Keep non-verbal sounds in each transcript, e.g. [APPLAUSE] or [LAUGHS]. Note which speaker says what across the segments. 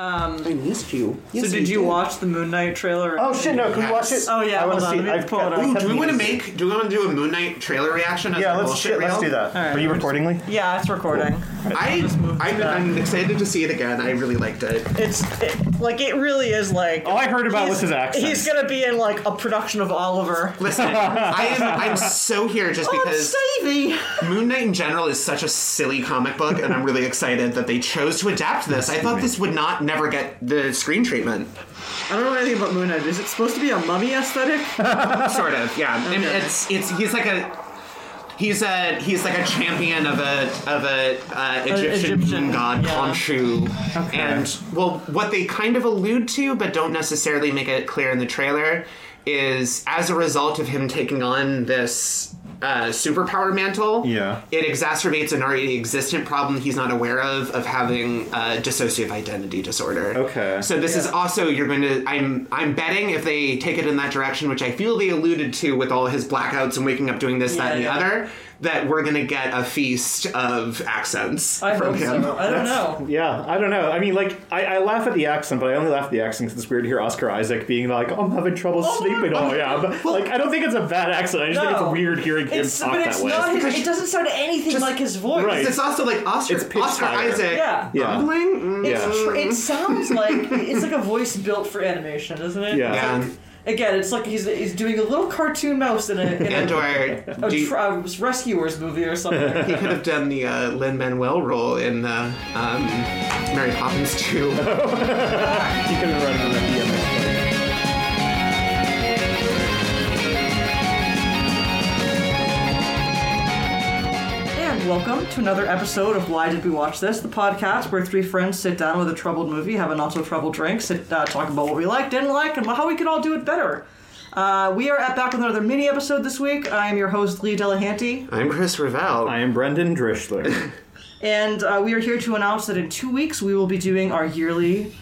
Speaker 1: Um, I missed you.
Speaker 2: So did you watch the Moon Knight trailer?
Speaker 3: Oh shit! No, can we watch it?
Speaker 2: Oh, yeah,
Speaker 3: I want to see.
Speaker 2: let me
Speaker 3: I've
Speaker 2: pull it up. Ooh,
Speaker 1: Do we want to make? Do we want to do a Moon Knight trailer reaction? As
Speaker 3: Yeah, let's shit, let's do that.
Speaker 2: Alright,
Speaker 3: Are you
Speaker 2: we're
Speaker 3: recordingly?
Speaker 2: Yeah, it's recording.
Speaker 1: I, I'm, I'm excited to see it again. I really liked it.
Speaker 2: It's it, like it really is like.
Speaker 3: All I heard about was his accent.
Speaker 2: He's gonna be in like a production of Oliver.
Speaker 1: Listen, [LAUGHS] I am I'm so here just
Speaker 2: Oh,
Speaker 1: because
Speaker 2: Stevie.
Speaker 1: Moon Knight in general is such a silly comic book, and I'm really excited that they chose to adapt this. I thought this would not never get the screen treatment.
Speaker 2: I don't know anything about Moon Knight. Is it supposed to be a mummy aesthetic?
Speaker 1: Sort of, yeah. I it's it's he's like a. He's a he's like a champion of a of a uh, Egyptian,
Speaker 2: Egyptian,
Speaker 1: god
Speaker 2: yeah.
Speaker 1: Khonshu, and well, what they kind of allude to, but don't necessarily make it clear in the trailer, is as a result of him taking on this uh, superpower mantle.
Speaker 3: Yeah.
Speaker 1: it exacerbates an already existent problem he's not aware of of having uh, dissociative identity disorder.
Speaker 3: Okay.
Speaker 1: So this is also you're going to I'm I'm betting if they take it in that direction, which I feel they alluded to with all his blackouts and waking up doing this, that, and the
Speaker 2: Yeah, yeah.
Speaker 1: other, that we're going to get a feast of accents
Speaker 2: I
Speaker 1: from him.
Speaker 2: so. I don't know.
Speaker 3: Yeah, I don't know. I mean, like, I, I laugh at the accent, but I only laugh at the accent because it's weird to hear Oscar Isaac being like, "I'm having trouble sleeping." Oh yeah, but [LAUGHS] like, I don't think it's a bad accent. I just think
Speaker 2: No.
Speaker 3: it's weird hearing him
Speaker 2: It's,
Speaker 3: talk
Speaker 2: but
Speaker 3: that
Speaker 2: it's
Speaker 3: way.
Speaker 2: not his. It doesn't sound anything just, like his voice.
Speaker 3: Right.
Speaker 1: It's also like Oscar,
Speaker 3: It's
Speaker 1: Oscar
Speaker 3: higher.
Speaker 1: Isaac
Speaker 2: Yeah.
Speaker 3: Yeah.
Speaker 1: bumbling. Mm.
Speaker 2: It's
Speaker 3: Yeah.
Speaker 2: tr- it sounds like it's like a voice built for animation, isn't it?
Speaker 3: Yeah.
Speaker 1: Yeah.
Speaker 2: Again, it's like he's he's doing a little cartoon mouse in a, in [LAUGHS]
Speaker 1: And
Speaker 2: a,
Speaker 1: or
Speaker 2: a
Speaker 1: do you-
Speaker 2: tr- uh, rescuers movie or something.
Speaker 1: he could have done the uh, Lin Manuel role in uh, um, Mary Poppins 2. [LAUGHS]
Speaker 3: He could have been running on that BMX
Speaker 2: welcome to another episode of Why Did We Watch This, the podcast where three friends sit down with a troubled movie, have a not so troubled drink, sit, uh, talk about what we like, didn't like, and how we could all do it better. Uh, we are at back with another mini episode this week. I am your host Leigh Delahanty,
Speaker 1: I'm Chris Ravel.
Speaker 3: I am Brendan Drischler. [LAUGHS]
Speaker 2: and uh, we are here to announce that in two weeks we will be doing our yearly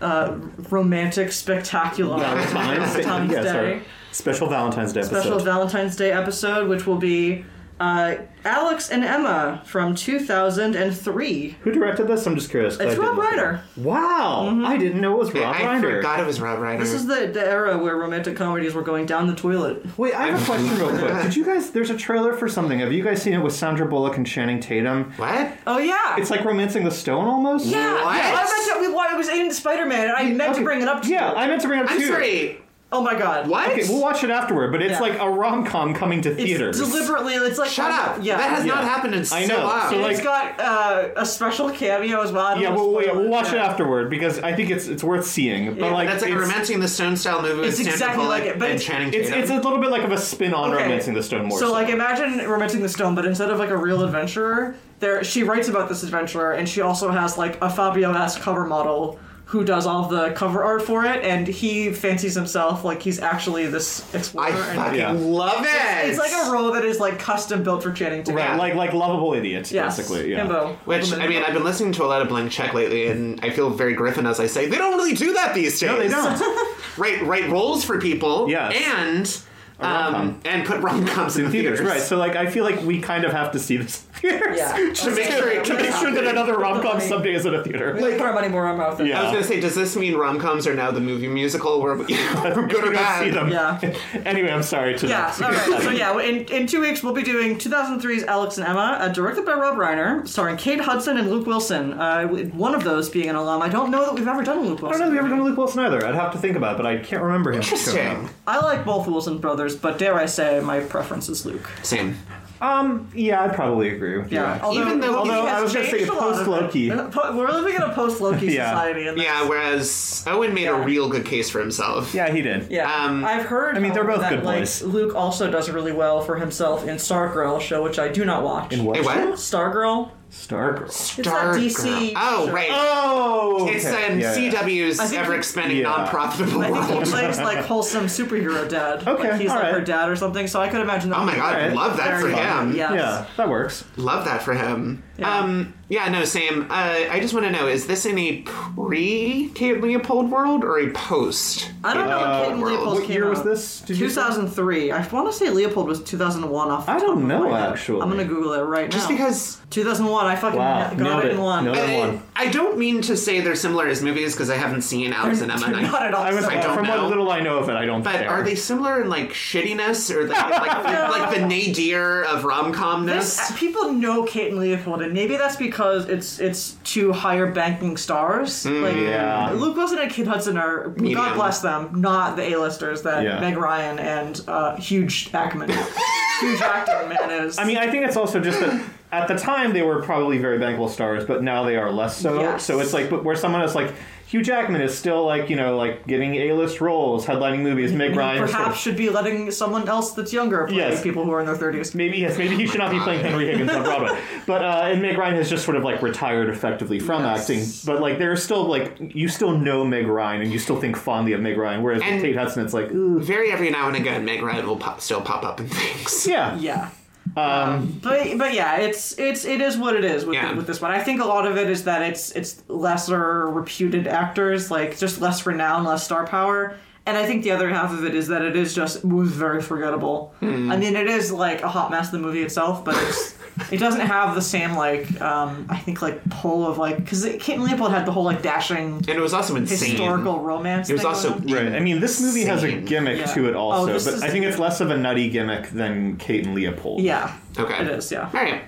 Speaker 2: uh, romantic spectacular
Speaker 3: Valentine's Day.
Speaker 2: Valentine's
Speaker 3: yeah,
Speaker 2: Day.
Speaker 3: sorry. Special Valentine's Day episode.
Speaker 2: special Valentine's Day episode, which will be uh, Alex and Emma from 2003.
Speaker 3: Who directed this? I'm just curious.
Speaker 2: It's
Speaker 3: didn't
Speaker 2: Rob
Speaker 3: look it
Speaker 2: Reiner.
Speaker 3: up. Wow, I didn't know it was Rob
Speaker 1: I
Speaker 3: Reiner.
Speaker 1: forgot it was Rob Reiner.
Speaker 2: This is the, the era where romantic comedies were going down the toilet.
Speaker 3: Wait, I have a question real quick. [LAUGHS] Did you guys? There's a trailer for something. Have you guys seen it with Sandra Bullock and Channing Tatum?
Speaker 1: what?
Speaker 2: Oh yeah,
Speaker 3: It's like romancing the stone almost.
Speaker 2: yeah.
Speaker 1: What?
Speaker 2: yeah. I meant to. We, well, it was in Spider Man, and I meant to bring it up to
Speaker 3: Yeah,
Speaker 2: you.
Speaker 3: I meant to bring it up
Speaker 1: I'm
Speaker 3: too.
Speaker 1: sorry.
Speaker 2: Oh my god.
Speaker 1: What?
Speaker 3: Okay, we'll watch it afterward, but it's
Speaker 2: Yeah.
Speaker 3: like a rom com coming to
Speaker 2: It's
Speaker 3: theaters.
Speaker 2: deliberately. It's like
Speaker 1: Shut up.
Speaker 2: Yeah,
Speaker 1: That has
Speaker 3: Yeah.
Speaker 1: not happened in so
Speaker 3: I know.
Speaker 1: long.
Speaker 3: So, like-
Speaker 2: it's got uh, a special cameo as well.
Speaker 3: Yeah,
Speaker 2: wanna
Speaker 3: we'll,
Speaker 2: spoil
Speaker 3: yeah, we'll watch it afterward because I think it's it's worth seeing. But
Speaker 2: Yeah,
Speaker 3: like,
Speaker 1: That's like a Romancing the Stone style movie
Speaker 2: It's
Speaker 1: Sandra
Speaker 2: exactly
Speaker 1: Bullock
Speaker 2: like it, but
Speaker 1: and
Speaker 2: it's-
Speaker 1: Channing
Speaker 3: it's it's a little bit like of a spin on
Speaker 2: Okay.
Speaker 3: romancing the stone more.
Speaker 2: So, like, imagine romancing the stone, but instead of like a real adventurer, there she writes about this adventurer, and she also has like a Fabio-esque cover model who does all the cover art for it, and he fancies himself like he's actually this explorer.
Speaker 1: I
Speaker 2: and
Speaker 1: fucking
Speaker 3: Yeah.
Speaker 1: love it.
Speaker 2: it's like a role that is like custom built for Channing Tatum.
Speaker 3: right, like like lovable idiots,
Speaker 2: Yes.
Speaker 3: basically. Yeah.
Speaker 2: Himbo.
Speaker 1: Which I mean, I've been listening to a lot of Blank Check lately, and I feel very Griffin as I say they don't really do that these days.
Speaker 3: No, they don't. [LAUGHS]
Speaker 1: write write roles for people,
Speaker 3: Yes.
Speaker 1: and um, and put rom coms in,
Speaker 3: in theaters,
Speaker 1: theaters.
Speaker 3: right? So like, I feel like we kind of have to see this in theaters
Speaker 2: Yeah. [LAUGHS]
Speaker 1: To make sure,
Speaker 3: to make sure that another rom com someday is in a theater.
Speaker 2: We put our money more on mouth.
Speaker 3: Yeah.
Speaker 1: I was gonna say, does this mean rom coms are now the movie musical where we [LAUGHS] [LAUGHS] good or
Speaker 3: We're gonna
Speaker 1: bad?
Speaker 3: see them.
Speaker 2: Yeah.
Speaker 3: anyway, I'm sorry to
Speaker 2: Yeah, all right. So yeah, in, in two weeks we'll be doing 2003's Alex and Emma, uh, directed by Rob Reiner, starring Kate Hudson and Luke Wilson. Uh, one of those being an alum. I don't know that we've ever done a Luke Wilson.
Speaker 3: I don't know if we've ever done Luke Wilson either. I'd have to think about it, but I can't remember him.
Speaker 1: Interesting.
Speaker 2: I like both Wilson brothers, but dare I say, my preference is Luke.
Speaker 1: Same.
Speaker 3: Um, yeah, I'd probably agree with you.
Speaker 2: Yeah.
Speaker 1: Even though-
Speaker 2: he
Speaker 1: although
Speaker 2: has
Speaker 3: I was gonna say
Speaker 2: changed a lot of
Speaker 3: post-Loki. [LAUGHS]
Speaker 2: Po- We're living in a post Loki [LAUGHS]
Speaker 3: Yeah.
Speaker 2: society. And
Speaker 1: Yeah, whereas Owen made
Speaker 2: Yeah.
Speaker 1: a real good case for himself.
Speaker 3: yeah, he did.
Speaker 2: Yeah,
Speaker 1: Um,
Speaker 2: I've heard.
Speaker 3: I mean, they're
Speaker 2: however,
Speaker 3: both
Speaker 2: that,
Speaker 3: good
Speaker 2: like,
Speaker 3: boys.
Speaker 2: Luke also does really well for himself in Stargirl show, which I do not watch.
Speaker 3: In what?
Speaker 1: Hey, what?
Speaker 2: Stargirl?
Speaker 3: Stargirl.
Speaker 2: It's that
Speaker 1: Stargirl.
Speaker 2: DC.
Speaker 1: Oh, right.
Speaker 3: Oh,
Speaker 1: It's
Speaker 3: okay.
Speaker 1: um,
Speaker 3: Yeah, yeah.
Speaker 1: CW's
Speaker 2: I think
Speaker 1: ever
Speaker 2: he-
Speaker 1: expanding
Speaker 3: Yeah.
Speaker 1: non-profitable
Speaker 2: I think he
Speaker 1: world.
Speaker 2: plays like wholesome superhero dad.
Speaker 3: Okay,
Speaker 2: like he's like
Speaker 3: alright.
Speaker 2: her dad or something. So I could imagine that.
Speaker 1: Oh my
Speaker 2: would be
Speaker 1: god,
Speaker 3: Alright.
Speaker 1: love that
Speaker 2: very
Speaker 1: for
Speaker 2: fun.
Speaker 1: him.
Speaker 2: Yes.
Speaker 3: Yeah, that works.
Speaker 1: Love that for him.
Speaker 2: Yeah.
Speaker 1: Um, Yeah, no, same. Uh, I just want to know: is this in a pre Kate Leopold world or a post?
Speaker 2: I don't know
Speaker 3: Uh,
Speaker 2: when Kate and Leopold
Speaker 3: what
Speaker 2: came
Speaker 3: year was this? Did you say?
Speaker 2: 2003. I want to say Leopold was 2001 off the
Speaker 3: I
Speaker 2: top
Speaker 3: don't
Speaker 2: of
Speaker 3: know,
Speaker 2: my head.
Speaker 3: actually.
Speaker 2: I'm going to Google it right now.
Speaker 1: Just because
Speaker 2: 2001, I fucking
Speaker 3: Wow,
Speaker 2: got
Speaker 3: nailed
Speaker 2: it
Speaker 3: it.
Speaker 2: in one.
Speaker 3: Nailed it.
Speaker 1: I,
Speaker 3: one.
Speaker 1: I don't mean to say they're similar as movies because I haven't seen Alex and Emma. and I-
Speaker 2: Not at all.
Speaker 3: I was,
Speaker 1: I don't
Speaker 3: from
Speaker 1: know.
Speaker 3: what little I know of it, I don't
Speaker 1: But
Speaker 3: care.
Speaker 1: are they similar in like shittiness or like [LAUGHS] like, like the nadir of rom
Speaker 2: This,
Speaker 1: comness?
Speaker 2: people know Kate and Leopold, and maybe that's because it's it's two higher banking stars. like
Speaker 3: yeah.
Speaker 2: Luke Wilson and Kate Hudson are
Speaker 1: Medium.
Speaker 2: God bless them, not the A-listers that
Speaker 3: Yeah.
Speaker 2: Meg Ryan and uh, Huge Ackman, [LAUGHS] Huge acting man is.
Speaker 3: I mean, I think it's also just that at the time they were probably very bankable stars, but now they are less so.
Speaker 2: Yes.
Speaker 3: So it's like, but where someone is like Hugh Jackman is still like you know like getting A-list roles, headlining movies. Meg
Speaker 2: he
Speaker 3: Ryan is sort
Speaker 2: perhaps
Speaker 3: of-
Speaker 2: should be letting someone else that's younger play
Speaker 3: Yes.
Speaker 2: people who are in their 30s.
Speaker 3: Maybe yes, maybe he should not be playing Henry Higgins on Broadway. [LAUGHS] But uh, and Meg Ryan has just sort of like retired effectively from
Speaker 2: Yes.
Speaker 3: acting. But like there's still like you still know Meg Ryan and you still think fondly of Meg Ryan. Whereas
Speaker 1: And-
Speaker 3: with Kate Hudson, it's like ooh,
Speaker 1: Very every now and again, Meg Ryan will pop, still pop up in things.
Speaker 3: yeah,
Speaker 2: Yeah. Um, but but yeah, it's it's it is what it is with,
Speaker 1: Yeah.
Speaker 2: with this one. I think a lot of it is that it's it's lesser reputed actors, like just less renown, less star power. And I think the other half of it is that it is just was very forgettable. I mean, it is like a hot mess the movie itself, but it's it doesn't have the same like um, I think like pull of like because Kate and Leopold had the whole like dashing
Speaker 1: And it was also insane.
Speaker 2: historical romance.
Speaker 1: It was
Speaker 2: thing
Speaker 1: also.
Speaker 3: Right. I mean, this movie has a gimmick
Speaker 2: Yeah.
Speaker 3: to it
Speaker 2: Oh,
Speaker 3: also,
Speaker 2: this
Speaker 3: but I think it's less of a nutty gimmick than Kate and Leopold.
Speaker 2: yeah.
Speaker 1: Okay.
Speaker 2: It is. Yeah.
Speaker 1: All right.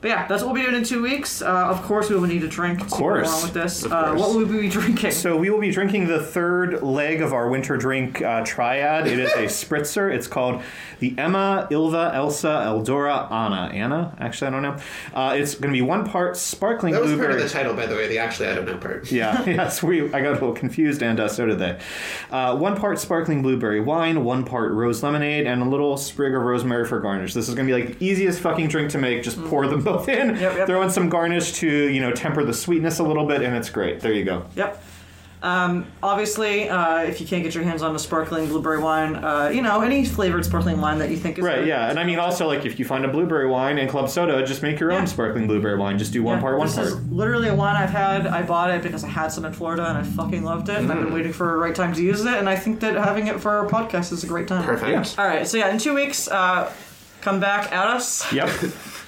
Speaker 2: But yeah, that's what we'll be doing in two weeks. Uh, of course, we will need a drink to go along with this.
Speaker 1: Of
Speaker 2: Uh, what will we be [LAUGHS] drinking?
Speaker 3: So we will be drinking the third leg of our winter drink uh, triad. It is a [LAUGHS] spritzer. It's called the Emma, Ilva, Elsa, Eldora, Anna. Anna? Actually, I don't know. Uh, it's going to be one part sparkling blueberry.
Speaker 1: That was
Speaker 3: blueberry.
Speaker 1: part of the title, by the way. The actually I don't know part.
Speaker 3: Yeah, [LAUGHS] yes, we. I got a little confused, and uh, so did they. Uh, one part sparkling blueberry wine, one part rose lemonade, and a little sprig of rosemary for garnish. This is going to be like the easiest fucking drink to make. Just pour them both in,
Speaker 2: Yep, yep.
Speaker 3: throw in some garnish to you know temper the sweetness a little bit, and it's great. There you go.
Speaker 2: Yep. Um, obviously, uh, if you can't get your hands on a sparkling blueberry wine, uh, you know any flavored sparkling wine that you think is
Speaker 3: Right,
Speaker 2: good.
Speaker 3: yeah, and I mean also like if you find a blueberry wine in club soda, just make your
Speaker 2: Yeah.
Speaker 3: own sparkling blueberry wine. Just do one
Speaker 2: Yeah,
Speaker 3: part, one
Speaker 2: this
Speaker 3: part.
Speaker 2: is literally a wine I've had. I bought it because I had some in Florida and I fucking loved it. And I've
Speaker 3: Mm.
Speaker 2: been waiting for the right time to use it. And I think that having it for our podcast is a great time.
Speaker 1: Perfect.
Speaker 3: Yeah.
Speaker 2: All right, so yeah, in two weeks, uh, come back at us
Speaker 3: Yep, [LAUGHS]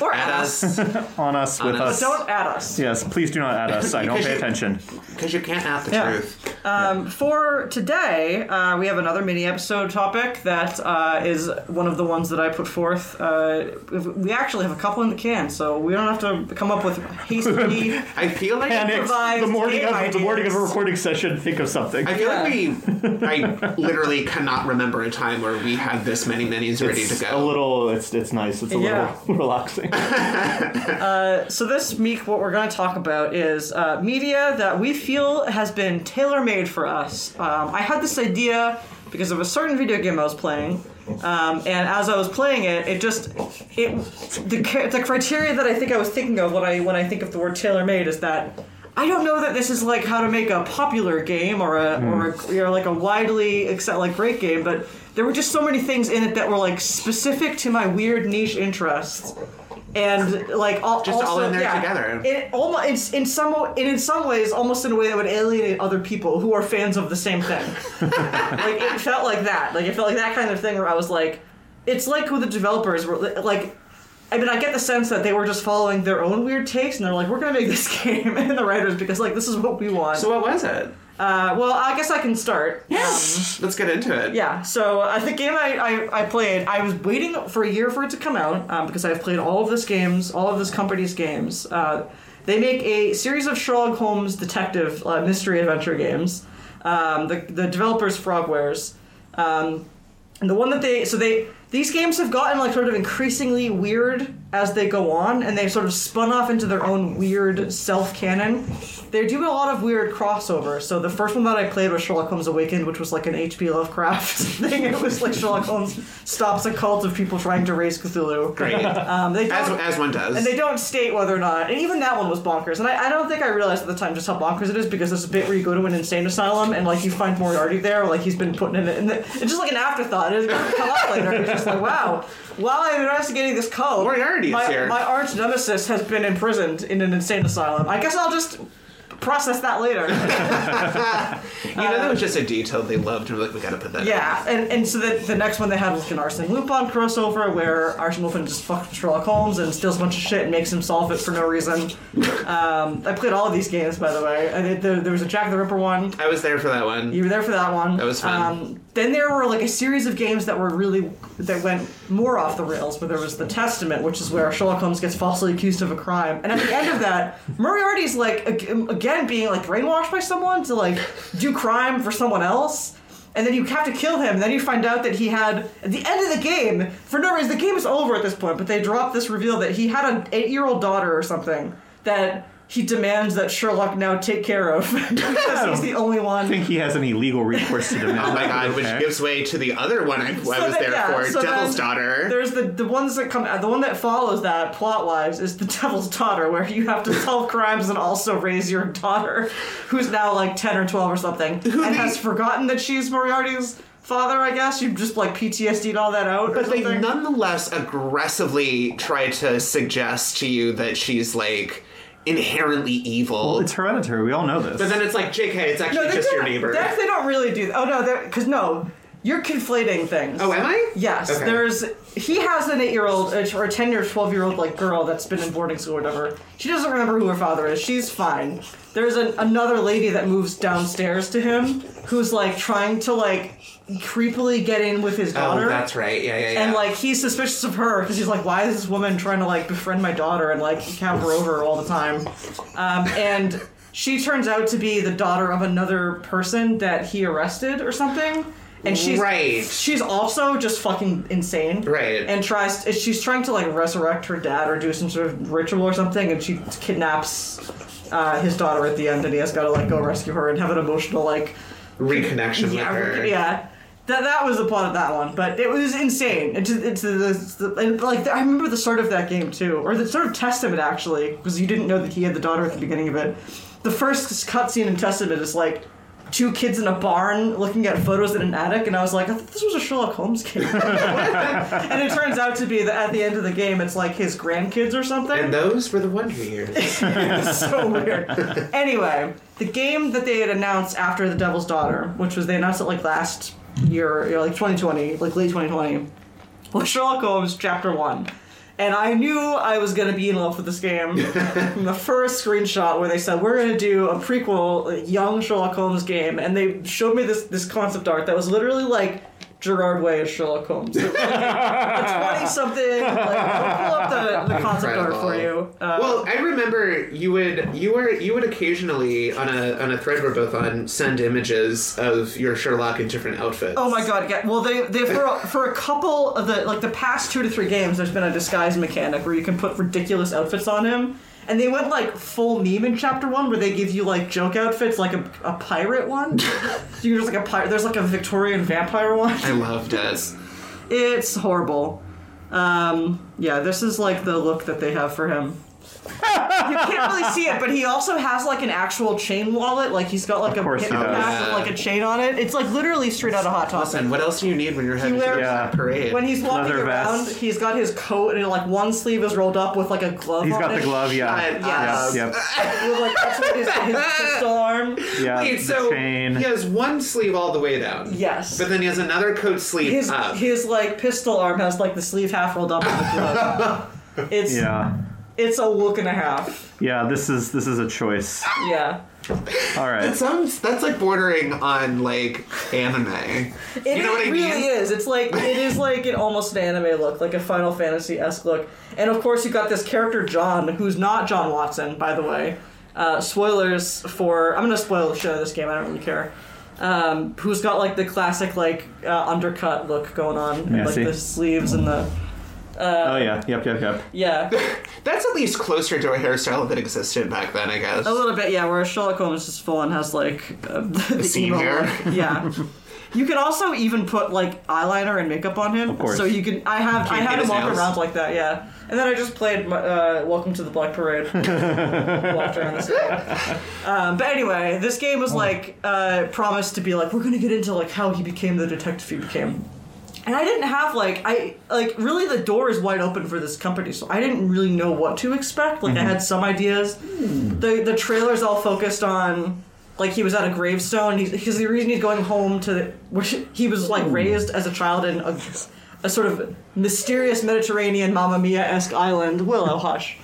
Speaker 2: or
Speaker 1: At us [LAUGHS]
Speaker 3: on us with
Speaker 1: On
Speaker 3: us.
Speaker 1: us.
Speaker 2: Don't at us.
Speaker 3: Yes, please do not add us. I don't pay [LAUGHS] attention.
Speaker 1: because you can't have the
Speaker 2: Yeah.
Speaker 1: truth.
Speaker 2: Um, for today, uh, we have another mini episode topic that uh, is one of the ones that I put forth. Uh, we actually have a couple in the can, so we don't have to come up with hastily. [LAUGHS]
Speaker 1: I feel like
Speaker 3: Panic
Speaker 2: Improvised
Speaker 3: the morning
Speaker 2: game
Speaker 3: of the morning of a
Speaker 2: ideas.
Speaker 3: recording session. Think of something.
Speaker 1: I feel
Speaker 2: Yeah.
Speaker 1: like we. I literally cannot remember a time where we had this many minis ready
Speaker 3: it's
Speaker 1: to go.
Speaker 3: a little. It's it's nice. It's a
Speaker 2: Yeah.
Speaker 3: little relaxing. [LAUGHS]
Speaker 2: so this week, what we're going to talk about is uh, media that we feel has been tailor-made for us. Um, I had this idea because of a certain video game I was playing, um, and as I was playing it, it just it the the criteria that I think I was thinking of when I when I think of the word tailor-made is that. I don't know that this is like how to make a popular game or a or a, you know, like a widely accept like great game, but there were just so many things in it that were like specific to my weird niche interests, and like all,
Speaker 1: Just all in there
Speaker 2: yeah,
Speaker 1: together.
Speaker 2: It almost in, in some in, in some ways almost in a way that would alienate other people who are fans of the same thing. [LAUGHS] like it felt like that. Like it felt like that kind of thing where I was like, it's like with the developers were like. I mean, I get the sense that they were just following their own weird taste, and they're like, "We're gonna make this [LAUGHS] game," and the writers because like this is what we want.
Speaker 1: so what was it?
Speaker 2: Uh, well, I guess I can start.
Speaker 1: Yes. Let's get into it.
Speaker 2: Yeah, so uh, the game I, I, I played, I was waiting for a year for it to come out um, because I've played all of this games, all of this company's games. Uh, they make a series of Sherlock Holmes detective uh, mystery adventure games. Um, the the developers Frogwares, um, and the one that they so they these games have gotten like sort of increasingly weird as they go on, and they've sort of spun off into their own weird self canon. They do a lot of weird crossovers. So the first one that I played was Sherlock Holmes Awakened, which was like an H.P. Lovecraft [LAUGHS] thing. It was like Sherlock Holmes stops a cult of people trying to raise Cthulhu.
Speaker 1: Great.
Speaker 2: Um, they
Speaker 1: as, as one does.
Speaker 2: and they don't state whether or not, and even that one was bonkers. And I, I don't think I realized at the time just how bonkers it is because there's a bit where you go to an insane asylum and like you find Moriarty there, like he's been putting in it, and it's just like an afterthought. It doesn't come up later. It's just like, wow, while I'm investigating this cult,
Speaker 1: Moriarty. Is
Speaker 2: my,
Speaker 1: here.
Speaker 2: my arch nemesis has been imprisoned in an insane asylum. I guess I'll just process that later. [LAUGHS]
Speaker 1: you know, that was just a detail they loved, and we're like, we gotta put that. in.
Speaker 2: yeah, and, and so the, the next one they had was like an Arsene Lupin crossover where Arsene Lupin just fucks Sherlock Holmes and steals a bunch of shit and makes him solve it for no reason. Um, I played all of these games, by the way. I did, there, there was a Jack the Ripper one.
Speaker 1: I was there for that one.
Speaker 2: You were there for that one.
Speaker 1: That was fun.
Speaker 2: Um, then there were like a series of games that were really that went more off the rails. Where there was the Testament, which is where Sherlock Holmes gets falsely accused of a crime, and at the end of that, Moriarty's like um, again being like brainwashed by someone to like do crime for someone else. And then you have to kill him. And then you find out that he had at the end of the game, for no reason, the game is over at this point. But they drop this reveal that he had an eight-year-old daughter or something that he demands that Sherlock now take care of [LAUGHS] because he's the only one.
Speaker 3: I think he has any legal recourse to demand. [LAUGHS]
Speaker 1: Oh my god, which
Speaker 3: Okay.
Speaker 1: gives way to the other one I, I was
Speaker 2: that-
Speaker 1: there
Speaker 2: yeah,
Speaker 1: for,
Speaker 2: so
Speaker 1: Devil's Daughter.
Speaker 2: There's the the ones that come the one that follows that plot wise is the [LAUGHS] Devil's Daughter, where you have to solve crimes and also raise your daughter, who's now like ten or twelve or something, and
Speaker 1: they-
Speaker 2: has forgotten that she's Moriarty's father. I guess you just like PTSD'd all that out. or
Speaker 1: But they nonetheless aggressively try to suggest to you that she's like inherently evil.
Speaker 3: It's hereditary. We all know this.
Speaker 1: but then it's like, JK, it's actually
Speaker 2: no,
Speaker 1: just your neighbor.
Speaker 2: That they don't really do. that. Oh no, because no, you're conflating things.
Speaker 1: Oh, am I?
Speaker 2: Yes,
Speaker 1: Okay.
Speaker 2: there's he has an eight-year-old uh, or a ten year twelve year old like girl that's been in boarding school or whatever. She doesn't remember who her father is. She's fine. There's an, another lady that moves downstairs to him who's like trying to like creepily get in with his
Speaker 1: Oh,
Speaker 2: daughter.
Speaker 1: that's right. Yeah, yeah, yeah.
Speaker 2: And like he's suspicious of her because he's like, why is this woman trying to like befriend my daughter and like have her over all the time? Um, and she turns out to be the daughter of another person that he arrested or something. And she's
Speaker 1: Right.
Speaker 2: She's also just fucking insane.
Speaker 1: Right.
Speaker 2: And tries. She's trying to like resurrect her dad or do some sort of ritual or something, and she kidnaps uh, his daughter at the end, and he has got to like go rescue her and have an emotional like
Speaker 1: reconnection
Speaker 2: yeah,
Speaker 1: with her.
Speaker 2: yeah. That, that was the plot of that one, but it was insane. It's it's, the like I remember the start of that game too, or the sort of Testament actually, because you didn't know that he had the daughter at the beginning of it. The first cutscene in Testament is like two kids in a barn looking at photos in an attic, and I was like, I thought this was a Sherlock Holmes game. [LAUGHS] and it turns out to be that at the end of the game, it's like his grandkids or something.
Speaker 1: And those were the Wonder Years.
Speaker 2: It's [LAUGHS] so weird. Anyway, the game that they had announced after The Devil's Daughter, which was they announced it like last year, you know, like 2020, like late 2020, was Sherlock Holmes Chapter 1. And I knew I was to be in love with this game from [LAUGHS] the first screenshot where they said, We're to do a prequel, a young Sherlock Holmes game. And they showed me this, this concept art that was literally like Gerard Way as Sherlock Holmes. Like, a [LAUGHS] 20 something. Like, I'll pull up the, the concept art for you. Uh,
Speaker 1: well, I remember you would you were you would occasionally on a on a thread we're both on send images of your Sherlock in different outfits.
Speaker 2: Oh my god! Yeah. Well, they they for a, for a couple of the like the past two to three games, there's been a disguise mechanic where you can put ridiculous outfits on him, and they went like full meme in chapter one, where they give you like joke outfits, like a, a pirate one. so you're just like a pirate. There's like a Victorian vampire one.
Speaker 1: I loved it.
Speaker 2: It's horrible. Um, yeah, this is like the look that they have for him. You can't really see it, but he also has like an actual chain wallet. Like he's got like a
Speaker 3: course
Speaker 2: hip
Speaker 3: he does.
Speaker 2: pack with like a chain on it. It's like literally straight out of Hot Topic.
Speaker 1: Listen, what else do you need when you're heading to
Speaker 2: wears-
Speaker 1: the parade?
Speaker 2: When he's walking
Speaker 3: Leather
Speaker 2: around,
Speaker 3: vest.
Speaker 2: he's got his coat and like one sleeve is rolled up with like a glove.
Speaker 3: He's
Speaker 2: on
Speaker 3: got
Speaker 2: it.
Speaker 3: the glove, yeah.
Speaker 1: Shut
Speaker 2: Yes.
Speaker 3: Yep, yep.
Speaker 2: With like that's what his, his pistol arm.
Speaker 3: Yeah,
Speaker 1: Wait,
Speaker 3: the
Speaker 1: so
Speaker 3: chain.
Speaker 1: he has one sleeve all the way down.
Speaker 2: Yes.
Speaker 1: But then he has another coat sleeve
Speaker 2: His
Speaker 1: up.
Speaker 2: his like pistol arm has like the sleeve half rolled up with the glove. [LAUGHS] It's
Speaker 3: Yeah,
Speaker 2: it's a look and a half.
Speaker 3: yeah. This is this is a choice.
Speaker 2: Yeah.
Speaker 3: All right.
Speaker 1: That sounds that's like bordering on like anime.
Speaker 2: It,
Speaker 1: you know what I
Speaker 2: really
Speaker 1: mean?
Speaker 2: is. It's like it is like an almost an anime look, like a Final Fantasy esque look. And of course, you got this character John, who's not John Watson, by the way. Uh, spoilers for I'm gonna spoil the shit out of this game. I don't really care. Um, who's got like the classic like uh, undercut look going on,
Speaker 3: Yeah,
Speaker 2: like
Speaker 3: see.
Speaker 2: the sleeves and the
Speaker 3: oh yeah. Yep. Yep. Yep.
Speaker 2: yeah, [LAUGHS]
Speaker 1: That's at least closer to a hairstyle that existed back then, I guess.
Speaker 2: a little bit yeah. Whereas Sherlock Holmes just full on has like uh, [LAUGHS] the
Speaker 1: seam
Speaker 2: emo
Speaker 1: hair.
Speaker 2: look. [LAUGHS] Yeah. You can also even put like eyeliner and makeup on him, Of
Speaker 3: course.
Speaker 2: so you can. I have I
Speaker 1: Can't
Speaker 2: had him
Speaker 1: his
Speaker 2: walk
Speaker 1: nails.
Speaker 2: around like that, yeah. And then I just played my, uh, Welcome to the Black Parade. Walked around the city. Um, but anyway, this game
Speaker 1: Oh.
Speaker 2: was like uh, promised to be like we're gonna get into like how he became the detective he became. And I didn't have like I like really the door is wide open for this company, so I didn't really know what to expect. Like I had some ideas. The the trailers all focused on like he was at a gravestone. He's because the reason he's going home to where he was like raised as a child in a, a sort of mysterious Mediterranean Mamma Mia esque island, Willow [LAUGHS] Hush.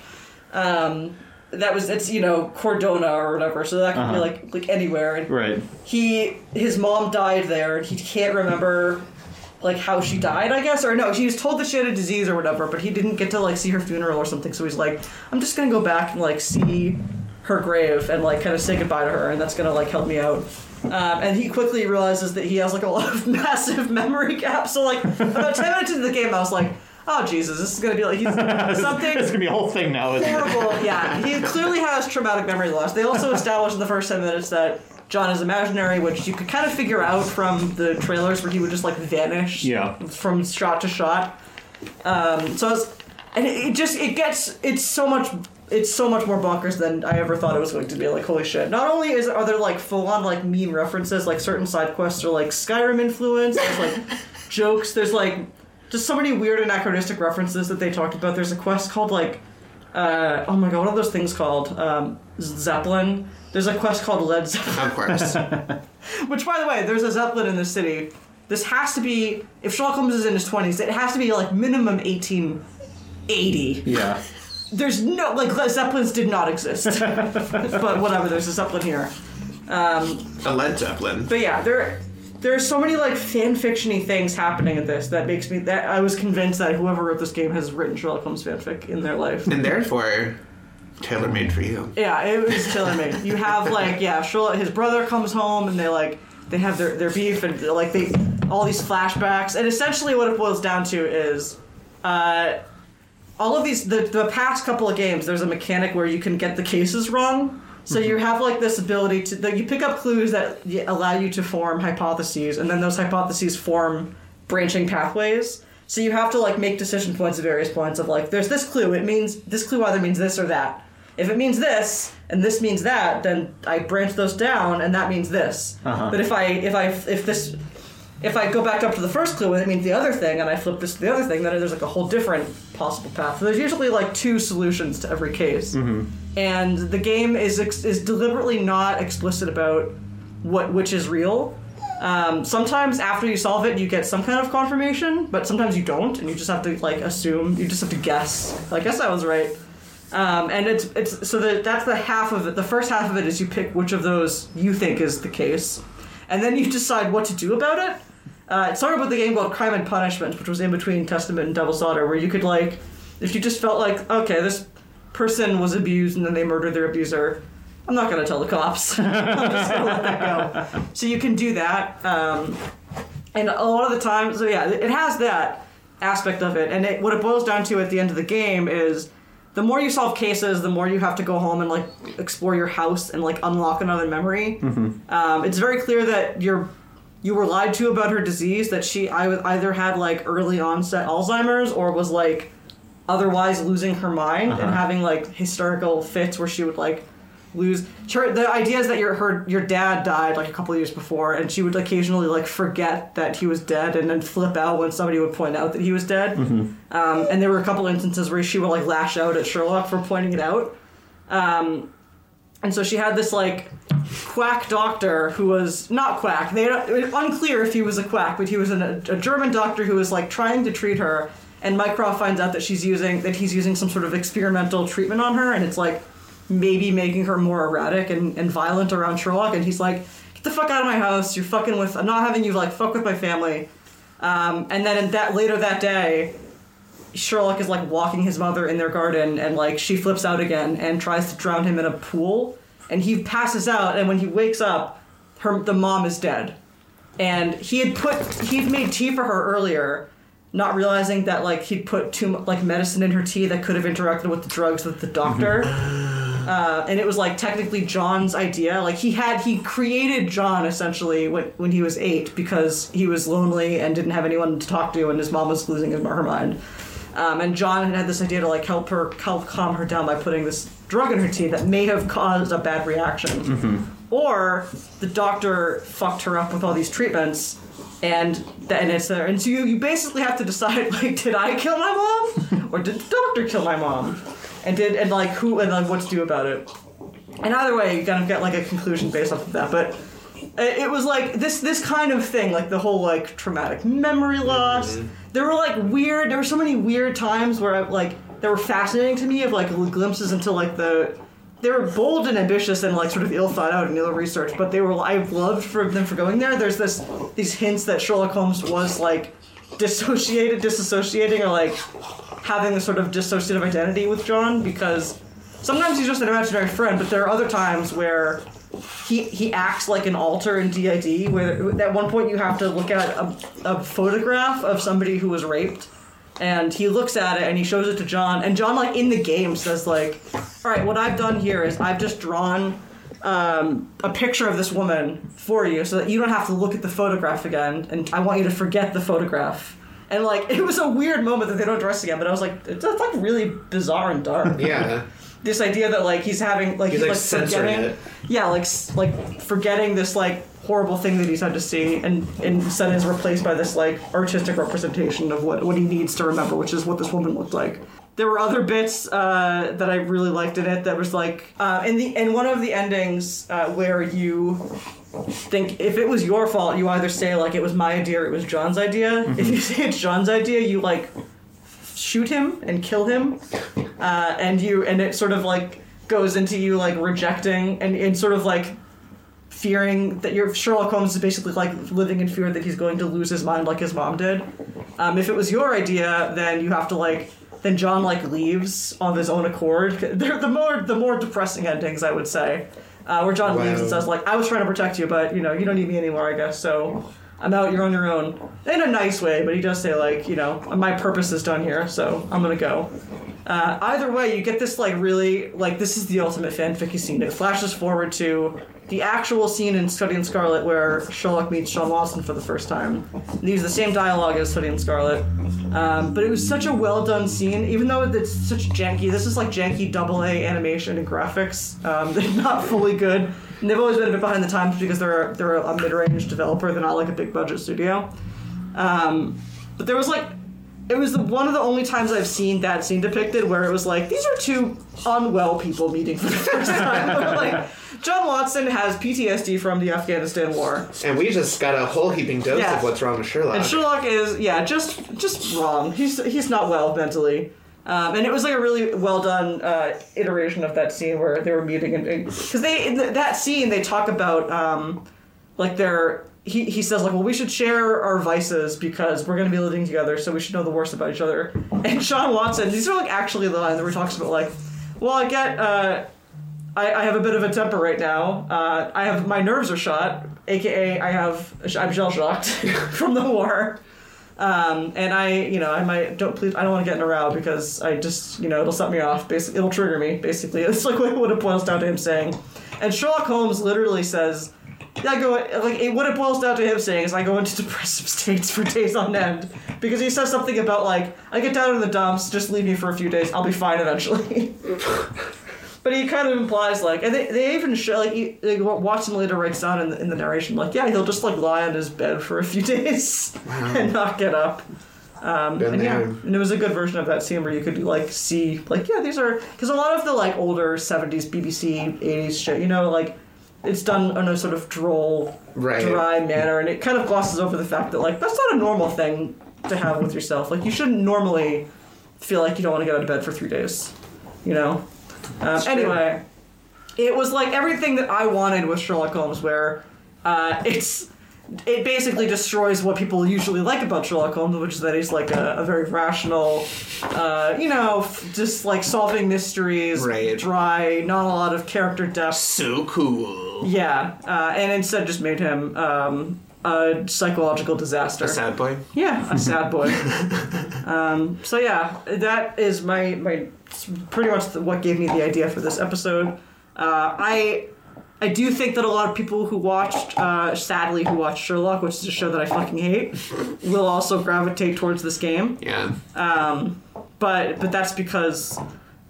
Speaker 2: Um, that was it's you know Cordona or whatever, so that could be
Speaker 3: Uh-huh.
Speaker 2: like like anywhere. And
Speaker 3: Right.
Speaker 2: he his mom died there and he can't remember like how she died i guess or no she was told that she had a disease or whatever but he didn't get to like see her funeral or something so he's like i'm just gonna go back and like see her grave and like kind of say goodbye to her and that's gonna like help me out um, and he quickly realizes that he has like a lot of [LAUGHS] massive memory gaps so like about 10 minutes into the game i was like oh jesus this is gonna be like he's [LAUGHS] something
Speaker 3: It's gonna be a whole thing now. Isn't it?
Speaker 2: horrible. Yeah, he clearly has traumatic memory loss. They also [LAUGHS] established in the first ten minutes that John is imaginary, which you could kind of figure out from the trailers where he would just like vanish.
Speaker 3: Yeah.
Speaker 2: From shot to shot. Um, so it's and it, it just it gets it's so much it's so much more bonkers than I ever thought it was going to be. Like holy shit! Not only is are there like full on like meme references, like certain side quests are like Skyrim influence. There's like [LAUGHS] jokes. There's like just so many weird anachronistic references that they talked about. There's a quest called like uh, oh my god, what are those things called? Um, Zeppelin. There's a quest called Led Zeppelin.
Speaker 1: Of course. [LAUGHS]
Speaker 2: Which, by the way, there's a Zeppelin in this city. This has to be, if Sherlock Holmes is in his 20s, it has to be like minimum 1880.
Speaker 3: Yeah.
Speaker 2: There's no, like, Led Zeppelins did not exist. [LAUGHS] but whatever, there's a Zeppelin here.
Speaker 1: a Led Zeppelin.
Speaker 2: But yeah, there, there are so many like fan fictiony things happening in this that makes me that I was convinced that whoever wrote this game has written Sherlock Holmes fanfic in their life.
Speaker 1: And therefore, tailor made for you.
Speaker 2: Yeah, it was tailor made. You have like yeah, Sherlock. His brother comes home and they like they have their their beef and like they all these flashbacks and essentially what it boils down to is, uh, all of these the the past couple of games. There's a mechanic where you can get the cases wrong. So you have like this ability to that you pick up clues that allow you to form hypotheses, and then those hypotheses form branching pathways. So you have to like make decision points at various points of like, there's this clue. It means this clue either means this or that. If it means this and this means that, then I branch those down, and that means this.
Speaker 3: Uh-huh.
Speaker 2: But if I if I if this if I go back up to the first clue and it means the other thing, and I flip this to the other thing, then there's like a whole different possible path. So there's usually like two solutions to every case, and the game is ex- is deliberately not explicit about what which is real. Um, sometimes after you solve it, you get some kind of confirmation, but sometimes you don't, and you just have to like assume. You just have to guess. I guess I was right. Um, and it's it's so that that's the half of it. The first half of it is you pick which of those you think is the case, and then you decide what to do about it. Uh, it started with the game called Crime and Punishment, which was in between Testament and Devil's Daughter, where you could like, if you just felt like, okay, this person was abused and then they murdered their abuser, I'm not gonna tell the cops. [LAUGHS] I'm just gonna let that go. So you can do that. Um, and a lot of the time, so yeah, it has that aspect of it. And it, what it boils down to at the end of the game is the more you solve cases, the more you have to go home and like explore your house and like unlock another memory. Um, it's very clear that you're you were lied to about her disease. That she I either had like early onset Alzheimer's or was like otherwise losing her mind and having like hysterical fits where she would like lose. The idea is that your her your dad died like a couple of years before and she would occasionally like forget that he was dead and then flip out when somebody would point out that he was dead. Um, and there were a couple instances where she would like lash out at sherlock for pointing it out. Um, and so she had this like quack doctor who was not quack. They unclear if he was a quack, but he was an, a German doctor who was like trying to treat her. And Mycroft finds out that she's using that he's using some sort of experimental treatment on her, and it's like maybe making her more erratic and, and violent around Sherlock. And he's like, "Get the fuck out of my house! You're fucking with. I'm not having you like fuck with my family." Um, and then in that later that day, Sherlock is like walking his mother in their garden, and like she flips out again and tries to drown him in a pool, and he passes out. And when he wakes up, her the mom is dead, and he had put he'd made tea for her earlier, not realizing that like he'd put too mu- like medicine in her tea that could have interacted with the drugs with the doctor. Uh, and it was like technically John's idea. Like he had he created John essentially when when he was eight because he was lonely and didn't have anyone to talk to, and his mom was losing his, her mind. Um, and John had had this idea to like help her help calm her down by putting this drug in her tea that may have caused a bad reaction, or the doctor fucked her up with all these treatments, and then it's there, and so you, you basically have to decide [LAUGHS] like, did I kill my mom? Or did the doctor kill my mom, and did and like who and like what to do about it. And either way, you kind of get like a conclusion based off of that, but it it was like this this kind of thing like the whole like traumatic memory loss. Mm-hmm. There were like weird there were so many weird times where I, like they were fascinating to me of like glimpses into like the they were bold and ambitious and like sort of ill thought out and ill researched, but they were i loved for them for going there. There's this these hints that sherlock holmes was like dissociated disassociating or like having a sort of dissociative identity with john because sometimes he's just an imaginary friend but there are other times where he he acts like an alter in DID, where at one point you have to look at a, a photograph of somebody who was raped, and he looks at it and he shows it to John, and John like in the game says like, all right, what I've done here is I've just drawn um, a picture of this woman for you, so that you don't have to look at the photograph again, and I want you to forget the photograph. And like [LAUGHS] it was a weird moment that they don't address again, but I was like, it's like really bizarre and dark
Speaker 1: Yeah.
Speaker 2: This idea that like he's having like
Speaker 1: He's,
Speaker 2: he's,
Speaker 1: like,
Speaker 2: like,
Speaker 1: censoring
Speaker 2: forgetting
Speaker 1: it.
Speaker 2: yeah like like forgetting this like horrible thing that he's had to see and and instead is replaced by this like artistic representation of what what he needs to remember which is what this woman looked like there were other bits uh, that I really liked in it. That was like uh, in the in one of the endings uh, where you think if it was your fault, you either say like it was my idea or it was John's idea. If you say it's John's idea, you like shoot him and kill him, uh, and you and it sort of like goes into you like rejecting and, and sort of like fearing that your Sherlock Holmes is basically like living in fear that he's going to lose his mind like his mom did. Um, if it was your idea, then you have to like then John like leaves of his own accord. [LAUGHS] They're the more the more depressing endings, I would say, uh, where John leaves and says like I was trying to protect you, but you know you don't need me anymore, I guess. So. I'm out. You're on your own. In a nice way, but he does say like, you know, my purpose is done here, so I'm gonna go. Uh, either way, you get this like really like this is the ultimate fanficky scene. It flashes forward to the actual scene in Study in Scarlet where Sherlock meets John Watson for the first time. They use the same dialogue as Study in Scarlet, um, but it was such a well done scene. Even though it's such janky, this is like janky double A animation and graphics. Um, [LAUGHS] they're not fully good. And they've always been a bit behind the times because they're they're a mid range developer. They're not like a big budget studio. Um, but there was like it was the, one of the only times I've seen that scene depicted where it was like these are two unwell people meeting for the first [LAUGHS] time. [LAUGHS] like John Watson has PTSD from the Afghanistan war,
Speaker 1: And we just got a whole heaping dose
Speaker 2: Yeah.
Speaker 1: of what's wrong with Sherlock.
Speaker 2: and Sherlock is yeah just just wrong. He's he's not well mentally. Um, and it was like a really well done uh, iteration of that scene where they were meeting, and because they in th that scene they talk about um, like their he, he says like well we should share our vices because we're going to be living together so we should know the worst about each other. [LAUGHS] And john watson these are like actually the lines where he talks about like well i get uh, I, I have a bit of a temper right now. Uh, i have my nerves are shot aka i have i'm shell shocked [LAUGHS] from the war um, and I, you know, I might don't please. I don't want to get in a row because I just, you know, it'll set me off. Basically, it'll trigger me. Basically, [LAUGHS] it's like what it boils down to him saying. And Sherlock Holmes literally says, "I go like it, what it boils down to him saying is I go into [LAUGHS] depressive states for days on end because he says something about like I get down in the dumps, just leave me for a few days, I'll be fine eventually." [LAUGHS] But he kind of implies like, and they, they even show like, he, like what Watson later writes down in the, in the narration, like, yeah, he'll just like lie on his bed for a few [LAUGHS] days and not get up. Um, and yeah, and it was a good version of that scene where you could like see like, yeah, these are because a lot of the like older '70s BBC '80s shit, you know, like it's done in a sort of droll,
Speaker 1: Right.
Speaker 2: dry manner, and it kind of glosses over the fact that like that's not a normal thing to have with yourself. Like you shouldn't normally feel like you don't want to get out of bed for three days, you know. Um, anyway, it was like everything that I wanted with Sherlock Holmes, where uh, it's it basically destroys what people usually like about Sherlock Holmes, which is that he's like a, a very rational, uh, you know, f- just like solving mysteries,
Speaker 1: Right.
Speaker 2: dry, not a lot of character depth.
Speaker 1: so cool.
Speaker 2: Yeah, uh, and instead just made him um, a psychological disaster.
Speaker 1: A sad boy.
Speaker 2: Yeah, a [LAUGHS] sad boy. [LAUGHS] um, so yeah, that is my my pretty much what gave me the idea for this episode. Uh, I I do think that a lot of people who watched, uh, sadly, who watched Sherlock, which is a show that I fucking hate, [LAUGHS] will also gravitate towards this game.
Speaker 1: Yeah.
Speaker 2: Um, but but that's because.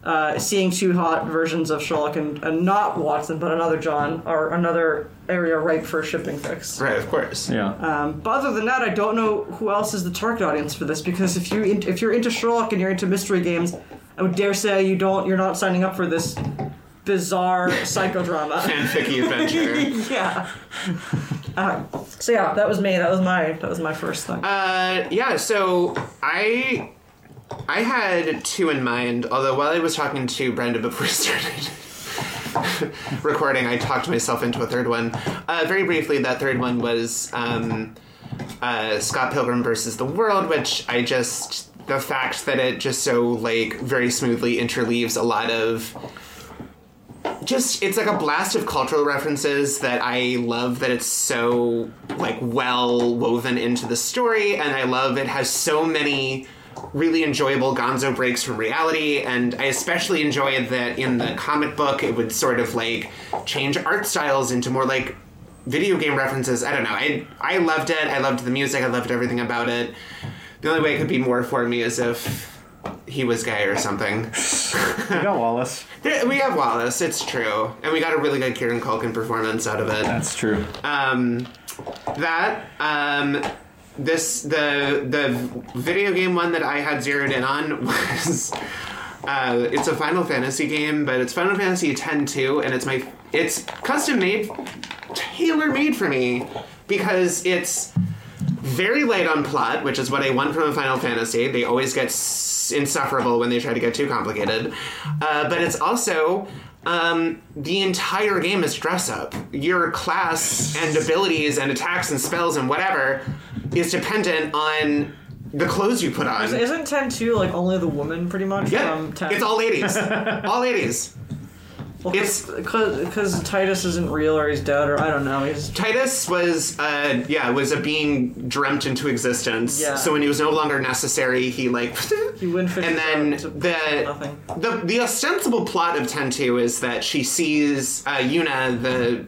Speaker 2: Uh, seeing two hot versions of Sherlock and, and not Watson, but another John, are another area ripe for a shipping fix.
Speaker 1: Right, of course.
Speaker 3: Yeah.
Speaker 2: Um, but other than that, I don't know who else is the target audience for this because if you in, if you're into Sherlock and you're into mystery games, I would dare say you don't you're not signing up for this bizarre [LAUGHS] psychodrama.
Speaker 1: Fanficky [LAUGHS] adventure.
Speaker 2: yeah. Uh, so yeah, that was me. That was my that was my first thing.
Speaker 1: Uh, yeah, so I I had two in mind, although while I was talking to Brenda before [LAUGHS] we started recording, I talked myself into a third one. Uh, very briefly, that third one was um, uh, Scott Pilgrim versus the World, which I just the fact that it just so like very smoothly interleaves a lot of just it's like a blast of cultural references that I love that it's so like well woven into the story and I love it has so many really enjoyable gonzo breaks from reality and I especially enjoyed that in the comic book it would sort of like change art styles into more like video game references. I don't know. I I loved it. I loved the music. I loved everything about it. The only way it could be more for me is if he was gay or something. [LAUGHS]
Speaker 3: We got Wallace. [LAUGHS]
Speaker 1: We have Wallace, it's true. And we got a really good Kieran Culkin performance out of it.
Speaker 3: That's true.
Speaker 1: Um, that, um, this, the, the video game one that I had zeroed in on [LAUGHS] was, uh, it's a Final Fantasy game, but it's Final Fantasy X-2, and it's my, it's custom made, tailor made for me, because it's, very light on plot, which is what I want from a Final Fantasy. They always get insufferable when they try to get too complicated. Uh, but it's also um, the entire game is dress up. Your class and abilities and attacks and spells and whatever is dependent on the clothes you put on.
Speaker 2: Isn't ten two like only the woman pretty much
Speaker 1: Yeah,
Speaker 2: from ten?
Speaker 1: it's all ladies. [LAUGHS] all ladies. It's-
Speaker 2: because Tidus isn't real or he's dead or I don't know. He's
Speaker 1: Tidus was, uh, yeah, was a being dreamt into existence.
Speaker 2: Yeah.
Speaker 1: So when he was no longer necessary, he like.
Speaker 2: he win fishes [LAUGHS]
Speaker 1: and then the, the the ostensible plot of Ten Two is that she sees uh, Yuna, the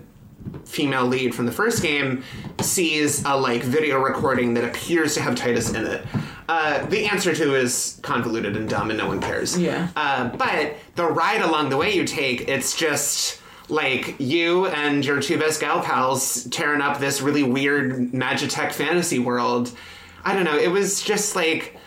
Speaker 1: female lead from the first game, sees a like video recording that appears to have Tidus in it. Uh, the answer to is convoluted and dumb, and no one cares.
Speaker 2: Yeah.
Speaker 1: Uh, but the ride along the way you take, it's just like you and your two best gal pals tearing up this really weird Magitech fantasy world. I don't know. It was just like.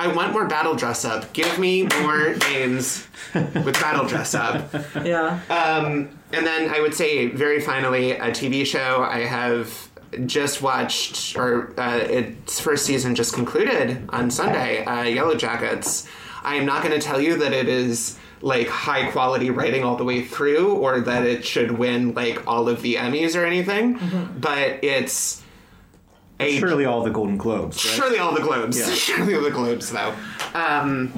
Speaker 1: I want more battle dress up. Give me more [LAUGHS] games with battle dress up.
Speaker 2: Yeah.
Speaker 1: Um, and then I would say, very finally, a TV show I have just watched, or uh, its first season just concluded on Sunday, uh, Yellowjackets. I am not going to tell you that it is like high quality writing all the way through, or that it should win like all of the Emmys or anything, but it's a
Speaker 3: Surely all the Golden Globes. Right?
Speaker 1: Surely all the globes.
Speaker 3: Yeah. [LAUGHS]
Speaker 1: Surely all the globes, though. Um,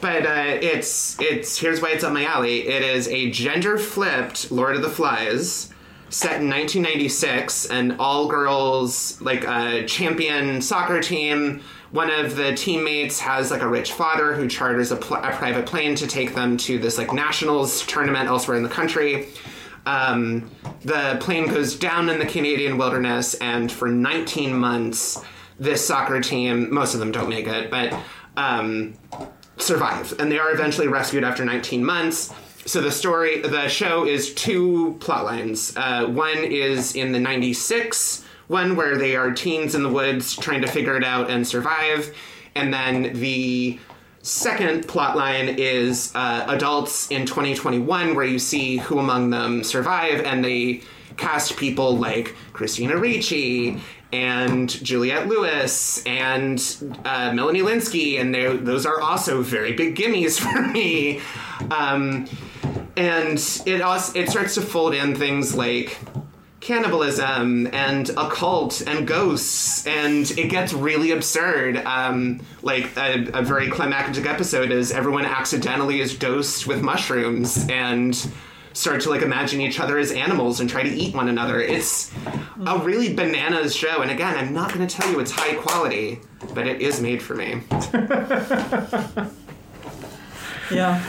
Speaker 1: but uh, it's it's here's why it's up my alley. It is a gender flipped Lord of the Flies set in 1996, an all girls like a champion soccer team. One of the teammates has like a rich father who charters a, pl- a private plane to take them to this like nationals tournament elsewhere in the country. Um, the plane goes down in the Canadian wilderness, and for 19 months, this soccer team, most of them don't make it, but um, survive. And they are eventually rescued after 19 months. So the story, the show is two plot lines. Uh, one is in the 96, one where they are teens in the woods trying to figure it out and survive. And then the second plot line is uh, adults in 2021, where you see who among them survive, and they cast people like Christina Ricci and Juliette Lewis and uh, Melanie Lynskey, and those are also very big gimmies [LAUGHS] for me. Um, and it also it starts to fold in things like cannibalism and occult and ghosts and it gets really absurd. Um, like a, a very climactic episode is everyone accidentally is dosed with mushrooms and start to like imagine each other as animals and try to eat one another. It's a really bananas show and again i'm not going to tell you it's high quality but it is made for me. [LAUGHS]
Speaker 2: Yeah.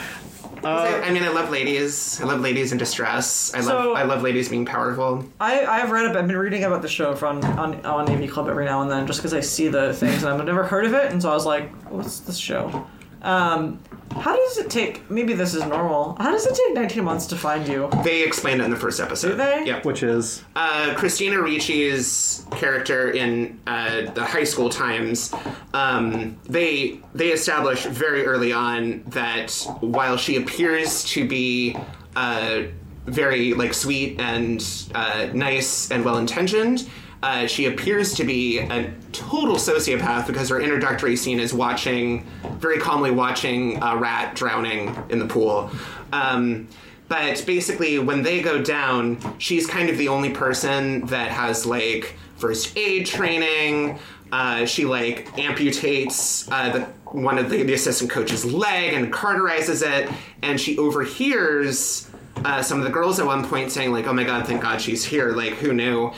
Speaker 1: Uh, I mean, I love ladies. I love ladies in distress. I love
Speaker 2: So-
Speaker 1: I love ladies being powerful.
Speaker 2: I, I've read about, I've been reading about the show from on on AV Club every now and then, just because I see the things and I've never heard of it, and so I was like, "What's this show?" Um, How does it take? Maybe this is normal. How does it take 19 months to find you?
Speaker 1: They explained it in the first episode.
Speaker 2: Do they?
Speaker 1: Yep.
Speaker 3: Which is
Speaker 1: uh, Christina Ricci's character in uh, the high school times, um, they they establish very early on that while she appears to be uh, very like sweet and uh, nice and well intentioned. Uh, she appears to be a total sociopath because her introductory scene is watching, very calmly watching a rat drowning in the pool. Um, but basically, when they go down, she's kind of the only person that has like first aid training. Uh, she like amputates uh, the one of the, the assistant coach's leg and cauterizes it, and she overhears uh, some of the girls at one point saying like, "Oh my god, thank God she's here!" Like, who knew?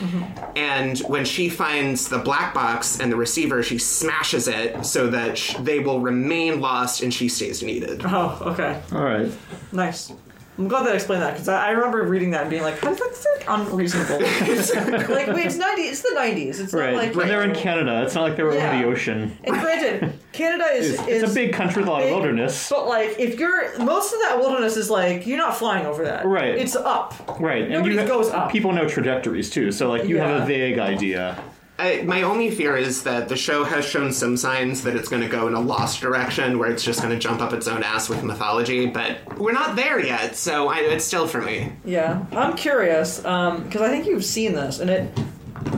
Speaker 1: And when she finds the black box and the receiver, she smashes it so that sh- they will remain lost and she stays needed.
Speaker 2: Oh, okay.
Speaker 3: all right.
Speaker 2: Nice. I'm glad they explained that because I, I remember reading that and being like, "How does that sound unreasonable?" [LAUGHS] like, wait, it's 90. It's the 90s. It's
Speaker 3: Right.
Speaker 2: not like
Speaker 3: when they're in Canada, it's not like they were
Speaker 2: Yeah.
Speaker 3: over the ocean.
Speaker 2: And granted, [LAUGHS] Canada is
Speaker 3: It's,
Speaker 2: is
Speaker 3: it's a big country with a lot of wilderness.
Speaker 2: But like, if you're most of that wilderness is like you're not flying over that.
Speaker 3: Right.
Speaker 2: It's up.
Speaker 3: Right.
Speaker 2: Nobody
Speaker 3: you
Speaker 2: goes up.
Speaker 3: People know trajectories too, so like you have a vague idea.
Speaker 1: I, my only fear is that the show has shown some signs that it's going to go in a lost direction where it's just going to jump up its own ass with mythology, but we're not there yet, so I, it's still for me.
Speaker 2: Yeah, I'm curious because I think you've seen this, and it,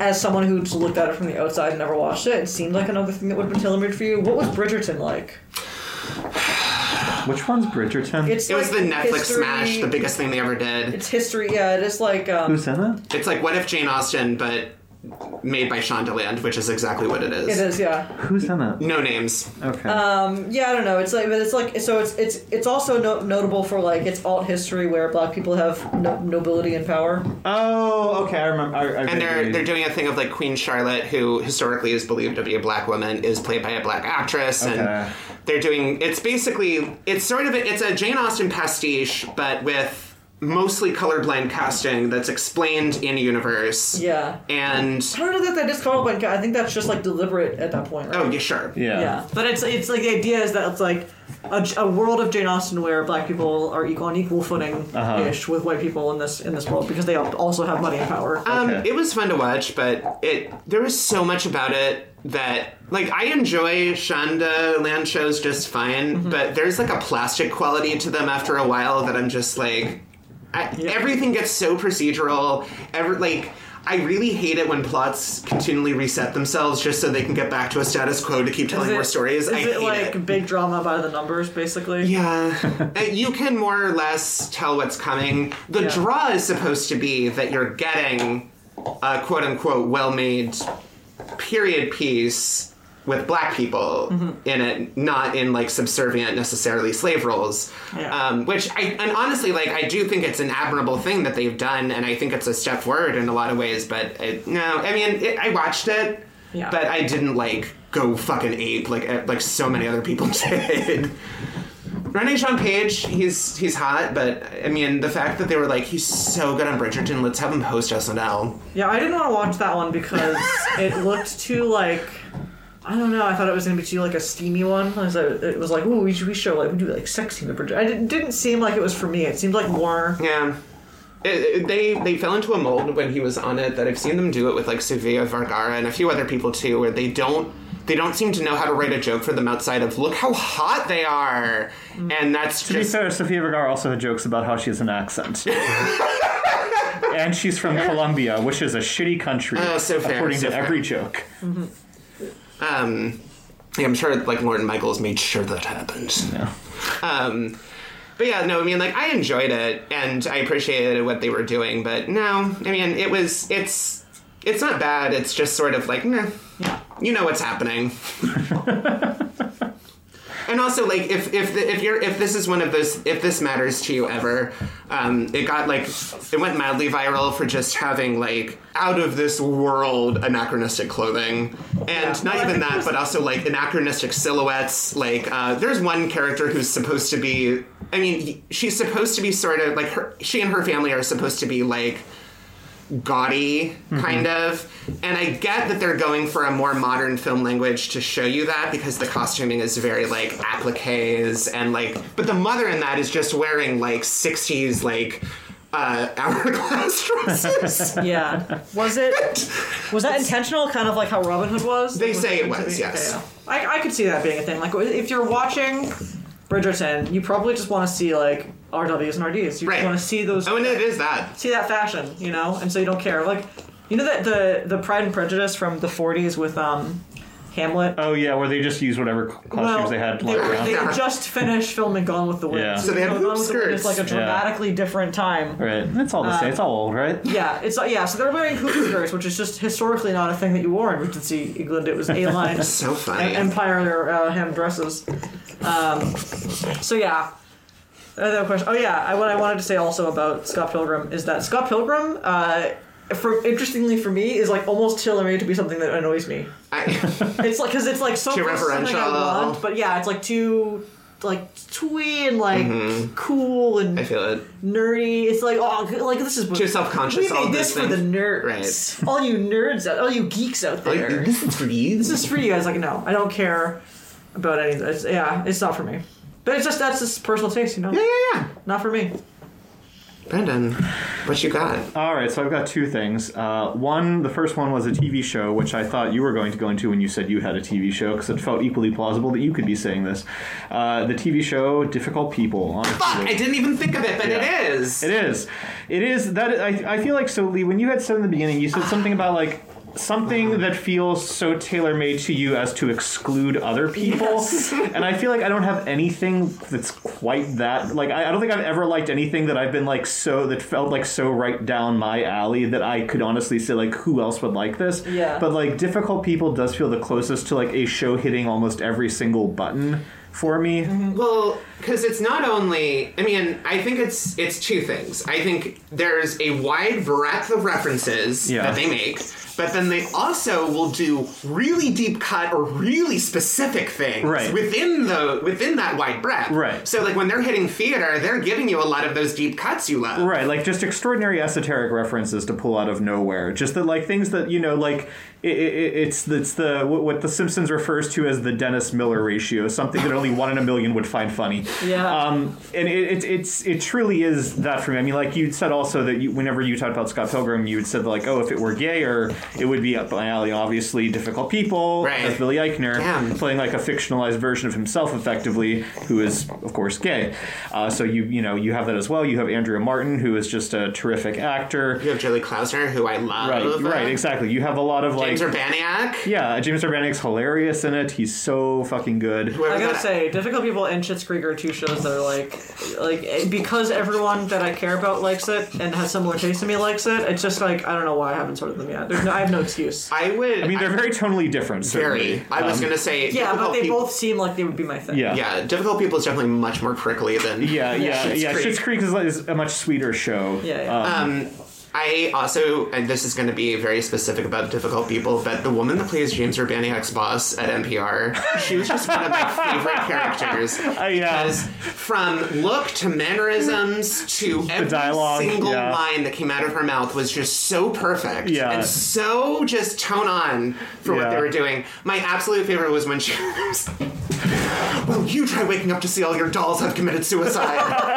Speaker 2: as someone who's looked at it from the outside and never watched it, it seemed like another thing that would have been tailor-made for you. What was Bridgerton like?
Speaker 3: Which one's Bridgerton?
Speaker 2: It's
Speaker 1: It was the Netflix
Speaker 2: history-
Speaker 1: smash, the biggest thing they ever did.
Speaker 2: It's history. Yeah, it is like um,
Speaker 3: Who's in it?
Speaker 1: It's like What If Jane Austen, but made by Shondaland, which is exactly what it is.
Speaker 2: it is. Yeah,
Speaker 3: Who's in it?
Speaker 1: No names.
Speaker 3: Okay.
Speaker 2: um, yeah. I don't know. It's like, but it's like so. It's it's it's also no- notable for like its alt history where black people have no- nobility and power.
Speaker 3: oh, okay. I remember. I, I
Speaker 1: And they're
Speaker 3: vaguely-
Speaker 1: they're doing a thing of like Queen Charlotte, who historically is believed to be a black woman, is played by a black actress,
Speaker 3: Okay.
Speaker 1: and they're doing. It's basically it's sort of a, it's a Jane Austen pastiche, but with mostly colorblind casting that's explained in universe.
Speaker 2: Yeah.
Speaker 1: And
Speaker 2: I don't know that that is colorblind. I think that's just like deliberate at that point. Right?
Speaker 1: oh yeah, sure.
Speaker 3: yeah.
Speaker 2: Yeah, but it's it's like the idea is that it's like a, a world of Jane Austen where black people are equal on equal footing ish with white people in this in this world because they also have money and power.
Speaker 1: Um,
Speaker 3: Okay.
Speaker 1: It was fun to watch, but it there was so much about it that like I enjoy Shondaland shows just fine, but there's like a plastic quality to them after a while that I'm just like, I, everything gets so procedural. Every like. I really hate it when plots continually reset themselves just so they can get back to a status quo to keep telling
Speaker 2: is
Speaker 1: more stories.
Speaker 2: Is
Speaker 1: I
Speaker 2: it like
Speaker 1: it.
Speaker 2: big drama by the numbers, basically?
Speaker 1: Yeah, [LAUGHS] Uh, you can more or less tell what's coming. The
Speaker 2: Yeah.
Speaker 1: draw is supposed to be that you're getting a quote unquote well made period piece with black people
Speaker 2: Mm-hmm.
Speaker 1: in it, not in like subservient necessarily slave roles.
Speaker 2: Yeah.
Speaker 1: Um, which I and honestly like I do think it's an admirable thing that they've done, and I think it's a step forward in a lot of ways. But it, no, I mean it, I watched it,
Speaker 2: Yeah.
Speaker 1: but I didn't like go fucking ape like eh, like so many other people [LAUGHS] did. Regé-Jean Page, he's he's hot, but I mean the fact that they were like he's so good on Bridgerton, let's have him host SNL.
Speaker 2: Yeah, I didn't want to watch that one because [LAUGHS] it looked too like I don't know. I thought it was gonna be too like a steamy one. I was, uh, It was like, ooh, we we show like we do like sex scene. Bridget. I didn't, didn't seem like it was for me. It seemed like more.
Speaker 1: Yeah. It, it- they they fell into a mold when he was on it that I've seen them do it with like Sofia Vergara and a few other people too, where they don't they don't seem to know how to write a joke for them outside of look how hot they are, and that's
Speaker 3: To be fair, Sofia Vergara also had jokes about how she has an accent. [LAUGHS] and she's from Colombia, which is a shitty country,
Speaker 1: Oh, so fair,
Speaker 3: according
Speaker 1: so
Speaker 3: to
Speaker 1: fair.
Speaker 3: every joke.
Speaker 1: Um. yeah, I'm sure like Lorne Michaels made sure that happened.
Speaker 3: Yeah.
Speaker 1: Um, but yeah, no, I mean, like I enjoyed it and I appreciated what they were doing, but no, I mean, it was it's it's not bad. It's just sort of like, meh, you know what's happening. [LAUGHS] and also, like, if if the, if you're if this is one of those if this matters to you ever, um, it got like it went madly viral for just having like out of this world anachronistic clothing, and not even that, but also like anachronistic silhouettes. Like, uh, there's one character who's supposed to be. I mean, she's supposed to be sort of like her. She and her family are supposed to be like gaudy kind of and i get that they're going for a more modern film language to show you that because the costuming is very like appliques and like but the mother in that is just wearing like 60s like uh [LAUGHS] hourglass dresses [LAUGHS]
Speaker 2: Yeah. Was it? Was that intentional? Kind of like how Robin Hood was.
Speaker 1: They
Speaker 2: Was
Speaker 1: say it was, yes.
Speaker 2: Okay, yeah. I, I could see that being a thing. Like if you're watching Bridgerton, you probably just want to see like RWs and RDs. You
Speaker 1: Right.
Speaker 2: want to see those.
Speaker 1: oh and it is that
Speaker 2: see that fashion, you know, and so you don't care. Like, you know that the the Pride and Prejudice from the '40s with um, Hamlet.
Speaker 3: Oh yeah, where they just use whatever costumes they had
Speaker 2: they,
Speaker 3: around.
Speaker 2: they had just finished filming Gone with the Wind.
Speaker 3: Yeah.
Speaker 1: So they had hoop
Speaker 2: with the Wind is like a
Speaker 1: skirts.
Speaker 3: Yeah.
Speaker 2: dramatically different time.
Speaker 3: Right, it's all the same. It's all old, right?
Speaker 2: Yeah, it's yeah. So they're wearing hoop [COUGHS] skirts, which is just historically not a thing that you wore in Regency England. It was A-line [LAUGHS]
Speaker 1: so funny
Speaker 2: Empire uh, hem dresses. Um, so yeah. Another question. Oh yeah, I, what I wanted to say also about Scott Pilgrim is that Scott Pilgrim, uh, for interestingly for me, is like almost tailor made to be something that annoys me.
Speaker 1: I, [LAUGHS] [LAUGHS]
Speaker 2: It's like because it's like so
Speaker 1: Too
Speaker 2: something I
Speaker 1: referential.
Speaker 2: want, but yeah, it's like too like twee and like cool and
Speaker 1: I feel it
Speaker 2: nerdy. It's like oh, like this is
Speaker 1: Too self-conscious,
Speaker 2: We
Speaker 1: all
Speaker 2: made this for the
Speaker 1: things.
Speaker 2: right. all you nerds, out, all you geeks out there.
Speaker 1: this is for you
Speaker 2: this is for you guys. Like no, I don't care about any of this. Yeah, it's not for me. But it's just that's just personal taste, you know.
Speaker 1: yeah yeah yeah
Speaker 2: Not for me.
Speaker 1: Brendan what you got
Speaker 3: All right, so I've got two things. Uh, one, the first one was a TV show, which I thought you were going to go into when you said you had a TV show, because it felt equally plausible that you could be saying this. Uh, the TV show Difficult People. On
Speaker 1: Fuck, I didn't even think of it, but
Speaker 3: Yeah.
Speaker 1: it is.
Speaker 3: It is. It is that I, I feel like so Leigh, when you had said in the beginning, you said something about like something that feels so tailor made to you as to exclude other people.
Speaker 2: Yes. [LAUGHS]
Speaker 3: and I feel like I don't have anything that's quite that like I, I don't think I've ever liked anything that I've been like so that felt like so right down my alley that I could honestly say like who else would like this.
Speaker 2: Yeah.
Speaker 3: But like difficult people does feel the closest to like a show hitting almost every single button for me. Mm-hmm.
Speaker 1: Well, because it's not only. I mean, I think it's it's two things. I think there's a wide breadth of references
Speaker 3: Yeah.
Speaker 1: that they make, but then they also will do really deep cut or really specific things
Speaker 3: Right.
Speaker 1: within the within that wide breadth.
Speaker 3: Right.
Speaker 1: So like when they're hitting theater, they're giving you a lot of those deep cuts you love.
Speaker 3: Right, like just extraordinary esoteric references to pull out of nowhere. Just that, like things that you know, like it, it, it's it's the what what the Simpsons refers to as the Dennis Miller ratio, something that only one in a million would find funny.
Speaker 2: Yeah.
Speaker 3: Um, and it, it it's it truly is that for me. I mean, like you said also that you, whenever you talked about Scott Pilgrim, you had said like, oh, if it were gayer, it would be up my alley. Obviously, difficult people.
Speaker 1: Right.
Speaker 3: As Billy Eichner
Speaker 1: Damn.
Speaker 3: playing like a fictionalized version of himself, effectively, who is of course gay. Uh, so you you know you have that as well. You have Andrea Martin, who is just a terrific actor.
Speaker 1: You have Julie Klausner, who I love.
Speaker 3: Right, right, exactly. You have a lot of like.
Speaker 1: James Urbaniak.
Speaker 3: yeah, James Urbaniak's hilarious in it. He's so fucking good.
Speaker 1: Whoever
Speaker 2: I gotta
Speaker 1: that-
Speaker 2: say, Difficult People and Schitt's Creek are two shows that are like, like eh, because everyone that I care about likes it and has similar taste to me likes it. It's just like I don't know why I haven't started them yet. There's no, I have no excuse.
Speaker 1: I would.
Speaker 3: I mean, they're very tonally different. Certainly.
Speaker 1: very. I was
Speaker 3: Um,
Speaker 1: gonna say.
Speaker 2: Yeah, but they
Speaker 1: people-
Speaker 2: both seem like they would be my thing.
Speaker 3: Yeah.
Speaker 1: Yeah, difficult people is definitely much more prickly than.
Speaker 3: Yeah, yeah,
Speaker 1: Schitt's
Speaker 3: yeah.
Speaker 1: Creek.
Speaker 3: Schitt's Creek is, is a much sweeter show.
Speaker 2: Yeah, yeah.
Speaker 3: Um,
Speaker 1: Um, I also, and this is going to be very specific about difficult people, but the woman that plays James Urbaniak's boss at NPR, she was just one of my favorite characters. [LAUGHS]
Speaker 3: Uh, yeah.
Speaker 1: Because from look to mannerisms to every
Speaker 3: dialogue,
Speaker 1: single
Speaker 3: yeah.
Speaker 1: line that came out of her mouth was just so perfect
Speaker 3: Yeah.
Speaker 1: and so just tone on for what they were doing. My absolute favorite was when she [LAUGHS] was. Well, you try waking up to see all your dolls have committed suicide. [LAUGHS]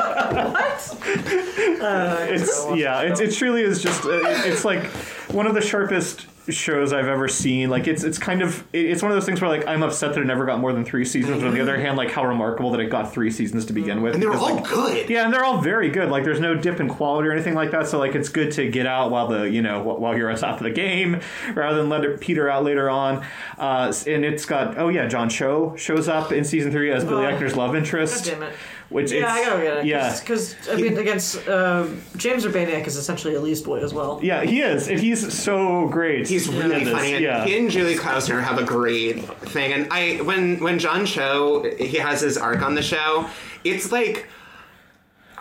Speaker 3: it's yeah, it's, it truly is just uh, it's like one of the sharpest shows I've ever seen. Like it's it's kind of it's one of those things where like I'm upset that it never got more than three seasons, but on the other hand, like how remarkable that it got three seasons to begin with.
Speaker 1: and they were
Speaker 3: because,
Speaker 1: all
Speaker 3: like,
Speaker 1: good.
Speaker 3: Yeah, and they're all very good. Like, there's no dip in quality or anything like that. So, like, it's good to get out while the you know while you're on top of the game, [LAUGHS] rather than let it peter out later on. Uh, and it's got oh yeah, John Cho shows up in season three as Billy
Speaker 2: Oh.
Speaker 3: Eichner's love interest.
Speaker 2: God damn it.
Speaker 3: Which
Speaker 2: Yeah,
Speaker 3: it's,
Speaker 2: I gotta get it.
Speaker 3: Yeah,
Speaker 2: because I mean, against um, James Urbaniak is essentially a Leigh's boy as well.
Speaker 3: yeah, he is, and he's so great.
Speaker 1: He's really
Speaker 3: this,
Speaker 1: funny. And
Speaker 3: Yeah,
Speaker 1: He and Julie Klausner have a great thing. And I when when John Cho he has his arc on the show, it's like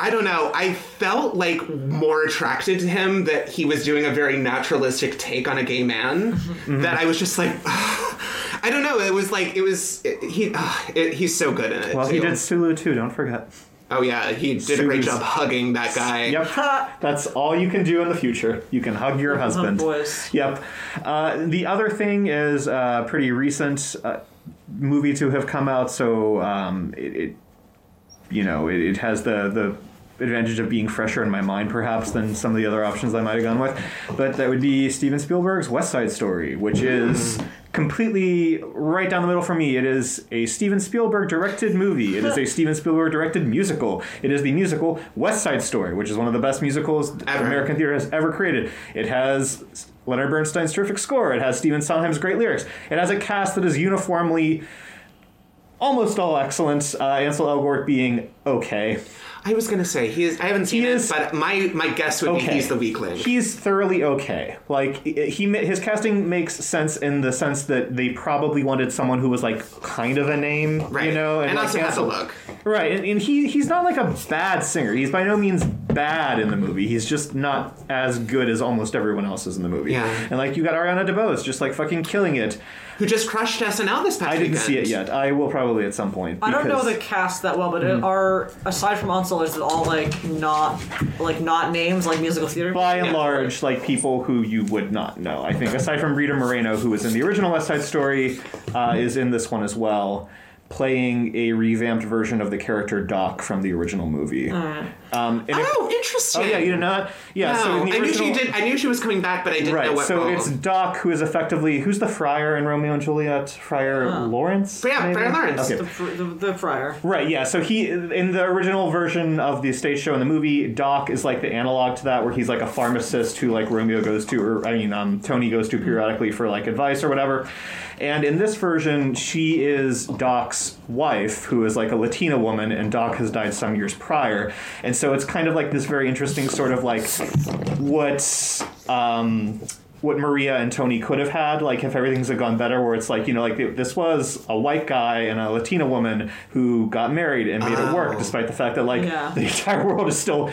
Speaker 1: I don't know. I felt like more attracted to him that he was doing a very naturalistic take on a gay man.
Speaker 3: Mm-hmm.
Speaker 1: That I was just like, [SIGHS] I don't know. It was like it was he. Uh, it, he's so good in it.
Speaker 3: well, he did Sulu too. Don't forget.
Speaker 1: Oh yeah, he did a great job hugging that guy.
Speaker 3: Yep. That's all you can do in the future. You can hug your husband.
Speaker 2: boys.
Speaker 3: Yep. Uh, the other thing is a pretty recent uh, movie to have come out, so um, it, it, you know, it, it has the the advantage of being fresher in my mind, perhaps, than some of the other options I might have gone with. But that would be Steven Spielberg's West Side Story, which is completely right down the middle for me. It is a Steven Spielberg directed movie. It is a [LAUGHS] Steven Spielberg directed musical. It is the musical West Side Story, which is one of the best musicals
Speaker 1: Ever.
Speaker 3: American theater has ever created. It has Leonard Bernstein's terrific score. It has Stephen Sondheim's great lyrics. It has a cast that is uniformly almost all excellent. Uh, Ansel Elgort being okay.
Speaker 1: I was gonna say he is. I haven't seen
Speaker 3: He
Speaker 1: it,
Speaker 3: is-
Speaker 1: but my my guess would
Speaker 3: Okay.
Speaker 1: be he's the weak link.
Speaker 3: He's thoroughly okay. Like he, his casting makes sense in the sense that they probably wanted someone who was like kind of a name,
Speaker 1: right.
Speaker 3: you know,
Speaker 1: and,
Speaker 3: like,
Speaker 1: also has a look.
Speaker 3: Right, and, and he he's not like a bad singer. He's by no means bad in the movie. He's just not as good as almost everyone else is in the movie.
Speaker 1: Yeah.
Speaker 3: And like you got Ariana DeBose just like fucking killing it.
Speaker 1: Who just crushed SNL this past
Speaker 3: I didn't
Speaker 1: weekend.
Speaker 3: see it yet. I will probably at some point.
Speaker 2: I don't know
Speaker 3: because-
Speaker 2: the cast that well, but
Speaker 3: Mm-hmm.
Speaker 2: it are aside from Ansel, is it all like not like not names like musical theater?
Speaker 3: by and
Speaker 1: Yeah.
Speaker 3: large, like people who you would not know. I think aside from Rita Moreno, who was in the original West Side Story, uh, is in this one as well, playing a revamped version of the character Doc from the original movie. Um, it-
Speaker 1: Oh, interesting.
Speaker 3: oh yeah, you know that? Yeah,
Speaker 1: No,
Speaker 3: so in the
Speaker 1: I knew she did. I knew she was coming back, but I didn't know
Speaker 3: Right,
Speaker 1: what
Speaker 3: so
Speaker 1: role.
Speaker 3: it's Doc who is effectively who's the friar in Romeo and Juliet? Friar Lawrence?
Speaker 1: Yeah,
Speaker 3: maybe?
Speaker 1: Friar Lawrence.
Speaker 3: Okay.
Speaker 2: the, the, the friar.
Speaker 3: Right, yeah. So he in the original version of the stage show in the movie, Doc is like the analog to that, where he's like a pharmacist who like Romeo goes to, or I mean, um, Tony goes to periodically for like advice or whatever. And in this version, she is Doc's wife, who is like a Latina woman, and Doc has died some years prior. And so it's kind of like this very interesting sort of like what. Um, what Maria and Tony could have had, like if everything's had gone better, where it's like you know, like this was a white guy and a Latina woman who got married and made it work,
Speaker 1: Oh.
Speaker 3: despite the fact that like
Speaker 2: Yeah.
Speaker 3: the [LAUGHS] entire world is still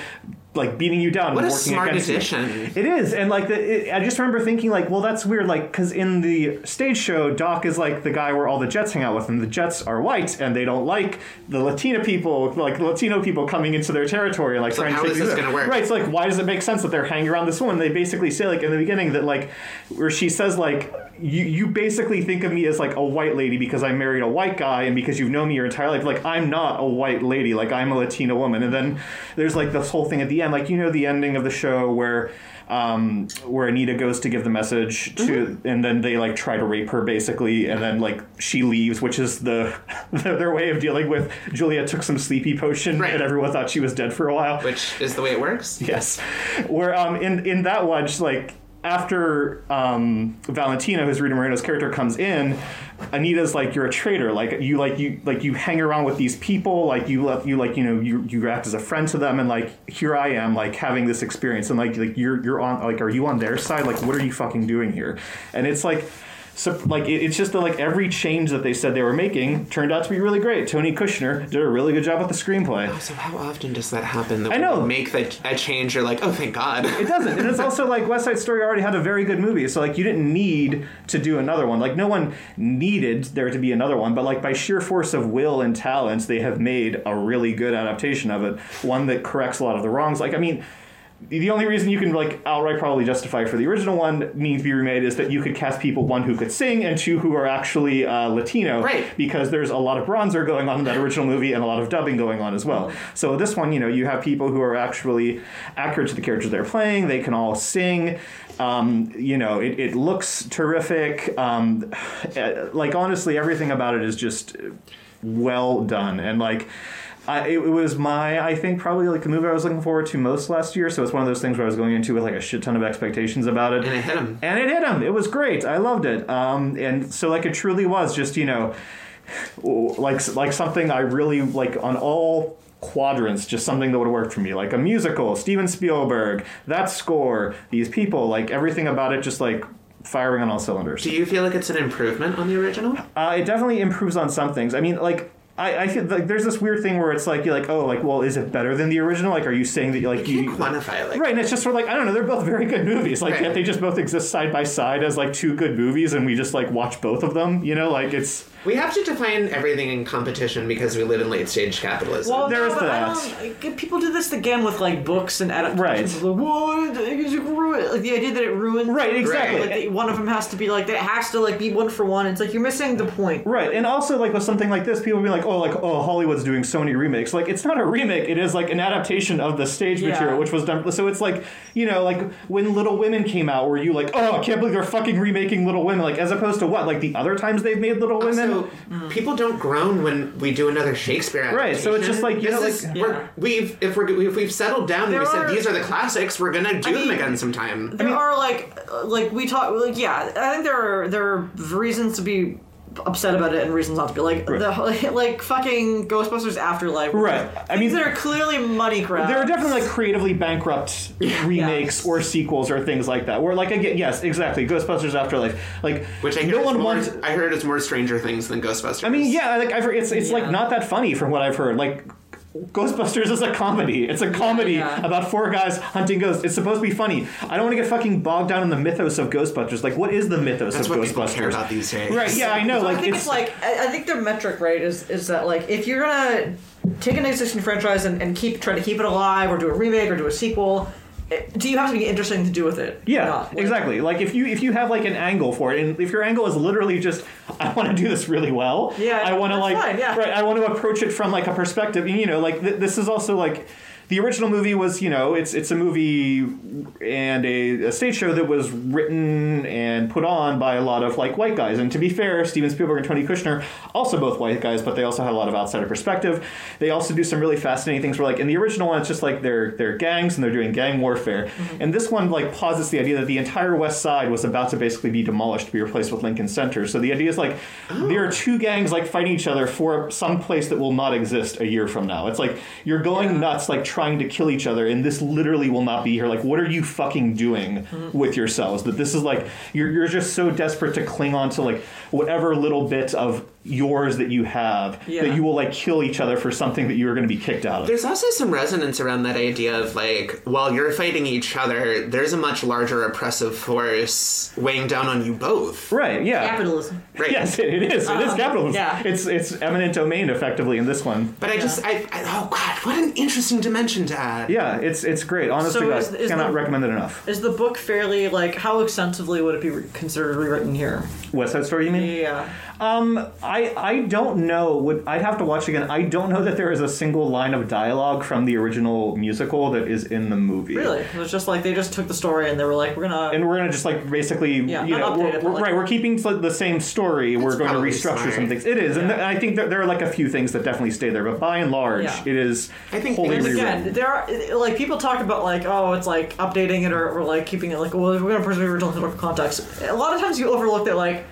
Speaker 3: like beating you down
Speaker 1: What
Speaker 3: and
Speaker 1: a
Speaker 3: working
Speaker 1: smart
Speaker 3: against you. It is, and like the, it, I just remember thinking like, well, that's weird, like because in the stage show, Doc is like the guy where all the Jets hang out with, and the Jets are white, and they don't like the Latina people, like Latino people coming into their territory and like
Speaker 1: So
Speaker 3: trying
Speaker 1: how
Speaker 3: to
Speaker 1: is
Speaker 3: take
Speaker 1: this gonna work?
Speaker 3: Right, so like, why does it make sense that they're hanging around this woman? They basically say like in the beginning that like, where she says like, you you basically think of me as like a white lady because I married a white guy, and because you've known me your entire life, like I'm not a white lady, like I'm a Latina woman, and then there's like this whole thing at the end, like you know the ending of the show where um, where Anita goes to give the message to,
Speaker 1: Mm-hmm.
Speaker 3: and then they like try to rape her basically, and then like she leaves, which is the [LAUGHS] their way of dealing with Julia took some sleepy potion,
Speaker 1: Right.
Speaker 3: and everyone thought she was dead for a while.
Speaker 1: which is the way it works.
Speaker 3: Yes, where um in in that one, just like after um Valentina, who's Rita Moreno's character, comes in, Anita's like you're a traitor. Like you like you like you hang around with these people. Like you let you like you know you you act as a friend to them, and like here I am like having this experience, and like like you're you're on like are you on their side? Like what are you fucking doing here? And it's like. So, like it, it's just that like every change that they said they were making turned out to be really great. Tony Kushner did a really good job with the screenplay.
Speaker 1: Oh, so how often does that happen? That
Speaker 3: I know.
Speaker 1: you make that a change. You're like, oh, thank God.
Speaker 3: It doesn't. And it's also like West Side Story already had a very good movie. So like you didn't need to do another one. Like no one needed there to be another one, but like by sheer force of will and talent, they have made a really good adaptation of it. One that corrects a lot of the wrongs. Like I mean the only reason you can like outright probably justify for the original one needs to be remade is that you could cast people one who could sing and two who are actually uh, Latino,
Speaker 1: Right.
Speaker 3: Because there's a lot of bronzer going on in that original movie and a lot of dubbing going on as well. So this one, you know, you have people who are actually accurate to the characters they're playing. They can all sing. Um, you know, it, it looks terrific. Um, [SIGHS] eh, like honestly, everything about it is just well done and like. I, it was my, I think, probably like the movie I was looking forward to most last year. So it's one of those things where I was going into with like a shit ton of expectations about it.
Speaker 1: And it hit him.
Speaker 3: And it hit him. It was great. I loved it. Um, and so like it truly was just you know, like like something I really like on all quadrants just something that would work for me like a musical steven spielberg that score these people like everything about it just like firing on all cylinders
Speaker 1: Do you feel like it's an improvement on the original?
Speaker 3: uh, it definitely improves on some things. I mean, like. I, I feel like there's this weird thing where it's like you're like oh like well is it better than the original? Like are you saying that like
Speaker 1: You
Speaker 3: you
Speaker 1: quantify it like
Speaker 3: right and it's just sort of like I don't know they're both very good movies. Like
Speaker 1: Right.
Speaker 3: yet they just both exist side by side as like two good movies and we just like watch both of them you know? Like it's
Speaker 1: We have to define everything in competition because we live in late stage capitalism.
Speaker 2: Well,
Speaker 3: There
Speaker 2: no,
Speaker 3: is
Speaker 2: but I
Speaker 3: that.
Speaker 2: don't- people do this again with like books and adaptations.
Speaker 3: Right.
Speaker 2: Like, what? It's. Like, the idea that it ruins.
Speaker 3: Right, exactly.
Speaker 2: Like, that one of them has to be like that has to like be one for one. It's like you're missing the point.
Speaker 3: Right, and also like with something like this, people will be like, "Oh, like oh, Hollywood's doing so many remakes." Like it's not a remake; it is like an adaptation of the stage
Speaker 2: Yeah.
Speaker 3: material, which was done. So it's like you know, like when Little Women came out, were you like, "Oh, I can't believe they're fucking remaking Little Women"? Like as opposed to what, like the other times they've made Little Women.
Speaker 1: So people don't groan when we do another Shakespeare Adaptation.
Speaker 3: Right, so it's just like, you know,
Speaker 1: is-
Speaker 3: like-
Speaker 1: we're,
Speaker 2: Yeah.
Speaker 1: we've if we're if we've settled down and we
Speaker 2: are-
Speaker 1: said these are the classics, we're gonna do
Speaker 2: I
Speaker 1: them
Speaker 2: mean-
Speaker 1: again sometime.
Speaker 2: There are like like we talk like yeah. I think there are there are reasons to be upset about it and reasons not to be like
Speaker 3: Right.
Speaker 2: the [LAUGHS] like fucking Ghostbusters Afterlife.
Speaker 3: Right. I mean-
Speaker 2: things that are clearly money grabs.
Speaker 3: there are definitely like creatively bankrupt [LAUGHS] remakes
Speaker 2: Yeah.
Speaker 3: or sequels or things like that. Where like again, yes, exactly, Ghostbusters Afterlife. Like
Speaker 1: Which I hear
Speaker 3: no
Speaker 1: is
Speaker 3: one
Speaker 1: more,
Speaker 3: wants.
Speaker 1: I heard it's more Stranger Things than Ghostbusters.
Speaker 3: I mean, yeah, like I've heard, it's it's
Speaker 2: Yeah.
Speaker 3: like not that funny from what I've heard. Like Ghostbusters is a comedy. It's a comedy
Speaker 2: yeah.
Speaker 3: about four guys hunting ghosts. It's supposed to be funny. I don't want to get fucking bogged down in the mythos of Ghostbusters. Like, what is the mythos
Speaker 1: that's
Speaker 3: of
Speaker 1: what people
Speaker 3: Ghostbusters?
Speaker 1: care about these days.
Speaker 3: Right? Yeah, I know.
Speaker 2: So
Speaker 3: like
Speaker 2: I think it's, like I, I think their metric right is is that like if you're gonna take an existing franchise and, and keep try to keep it alive or do a remake or do a sequel, do you have something interesting to do with it?
Speaker 3: Yeah,
Speaker 2: not?
Speaker 3: Exactly. Like if you if you have like an angle for it, and if your angle is literally just I want to do this really well.
Speaker 2: Yeah,
Speaker 3: I want to like
Speaker 2: fine, yeah.
Speaker 3: right. I want to approach it from like a perspective. You know, like th- this is also like the original movie was. You know, it's it's a movie and a, a stage show that was written and put on by a lot of like white guys. And to be fair, Steven Spielberg and Tony Kushner also both white guys, but they also had a lot of outsider perspective. They also do some really fascinating things. Where like in the original one, it's just like they're they're gangs and they're doing gang warfare. Mm-hmm. And this one like posits the idea that the entire West Side was about to basically be demolished to be replaced with Lincoln Center. So the idea is like oh. there are two gangs like fighting each other for some place that will not exist a year from now. It's like you're going nuts like trying to kill each other, and this literally will not be here. Like what are you fucking doing mm-hmm. with yourselves? That this is like you're you're just so desperate to cling on to like whatever little bit of yours that you have
Speaker 2: Yeah.
Speaker 3: that you will like kill each other for something that you are going to be kicked out of.
Speaker 1: There's also some resonance around that idea of like, while you're fighting each other, there's a much larger oppressive force weighing down on you both.
Speaker 3: Right? Yeah.
Speaker 2: capitalism.
Speaker 1: Right.
Speaker 3: Yes, it it is. It is uh-huh. capitalism.
Speaker 2: yeah.
Speaker 3: It's it's eminent domain effectively in this one.
Speaker 1: But I just, I, I, oh god, what an interesting dimension to add.
Speaker 3: Yeah, it's it's great. Honestly,
Speaker 2: So
Speaker 3: guys,
Speaker 2: is- is
Speaker 3: cannot
Speaker 2: the-
Speaker 3: recommend it enough.
Speaker 2: Is the book fairly like how extensively would it be re- considered rewritten here?
Speaker 3: West Side Story, you mean?
Speaker 2: Yeah.
Speaker 3: Um, I I don't know. Would I'd have to watch again. I don't know that there is a single line of dialogue from the original musical that is in the movie.
Speaker 2: Really? It was just like they just took the story and they were like, we're gonna.
Speaker 3: And we're gonna just like basically,
Speaker 2: Yeah,
Speaker 3: you
Speaker 2: not
Speaker 3: know, we're, we're-
Speaker 2: like-
Speaker 3: right. We're keeping the the same story. we're going to restructure
Speaker 1: smart.
Speaker 3: some things. It is, and
Speaker 2: Yeah.
Speaker 3: th- I think that there are like a few things that definitely stay there. But by and large,
Speaker 2: Yeah.
Speaker 3: it is
Speaker 1: I think
Speaker 3: wholly
Speaker 1: because,
Speaker 3: rewritten.
Speaker 2: Again, there are like people talk about like oh it's like updating it or, or like keeping it like well we're gonna preserve the original historical context. A lot of times you overlook that like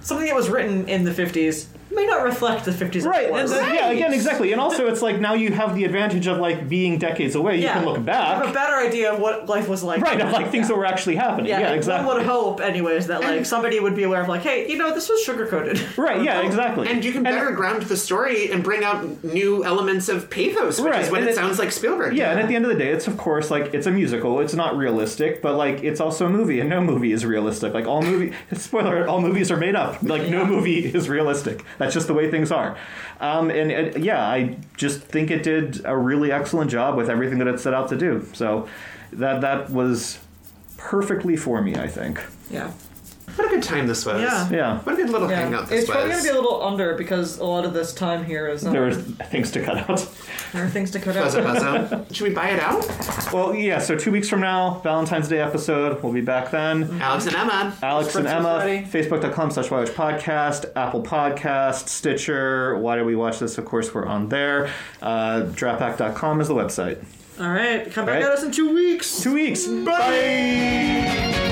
Speaker 2: something that was written in the fifties may not reflect the fifties.
Speaker 3: Right, and
Speaker 2: course.
Speaker 3: then, yeah, again, exactly, and also it's like now you have the advantage of like being decades away. You
Speaker 2: Yeah.
Speaker 3: can look back
Speaker 2: You have a better idea of what life was like.
Speaker 3: right, of like things that were actually happening. Yeah,
Speaker 2: Yeah,
Speaker 3: exactly.
Speaker 2: One would hope, anyways, that like somebody would be aware of like, hey, you know, this was sugar coated.
Speaker 3: Right, yeah, exactly.
Speaker 1: And you can better ground the story and bring out new elements of pathos, which
Speaker 3: Right,
Speaker 1: is what
Speaker 3: and
Speaker 1: it,
Speaker 3: it-
Speaker 1: sounds like Spielberg.
Speaker 3: Yeah, and at the end of the day, it's of course like it's a musical. It's not realistic, but like it's also a movie, and no movie is realistic. Like all movie, [LAUGHS] spoiler, all movies are made up. Like no movie is realistic. That's just the way things are. Um, and, and yeah, I just think it did a really excellent job with everything that it set out to do. So that that was perfectly for me. I think.
Speaker 2: yeah.
Speaker 1: What a good time this was.
Speaker 2: Yeah.
Speaker 3: Yeah,
Speaker 1: What a good little
Speaker 2: Yeah.
Speaker 1: hangout this
Speaker 2: It's probably gonna be a little under because a lot of this time here is um,
Speaker 3: there was things to cut out.
Speaker 2: There are things to cut
Speaker 1: Buzzo
Speaker 2: out.
Speaker 1: Buzzo. Should we buy it out?
Speaker 3: Well, yeah. So two weeks from now, Valentine's Day episode. We'll be back then.
Speaker 1: Alex and Emma.
Speaker 3: Alex and
Speaker 2: Spritzer's
Speaker 3: Emma,
Speaker 2: ready.
Speaker 3: facebook.com slash Why Watch Podcast, Apple Podcast, Stitcher. Why do we watch this? Of course, we're on there. Uh, Dratpack.com is the website.
Speaker 2: All right, come back
Speaker 3: Right.
Speaker 2: at us in two weeks.
Speaker 3: Two weeks. Bye.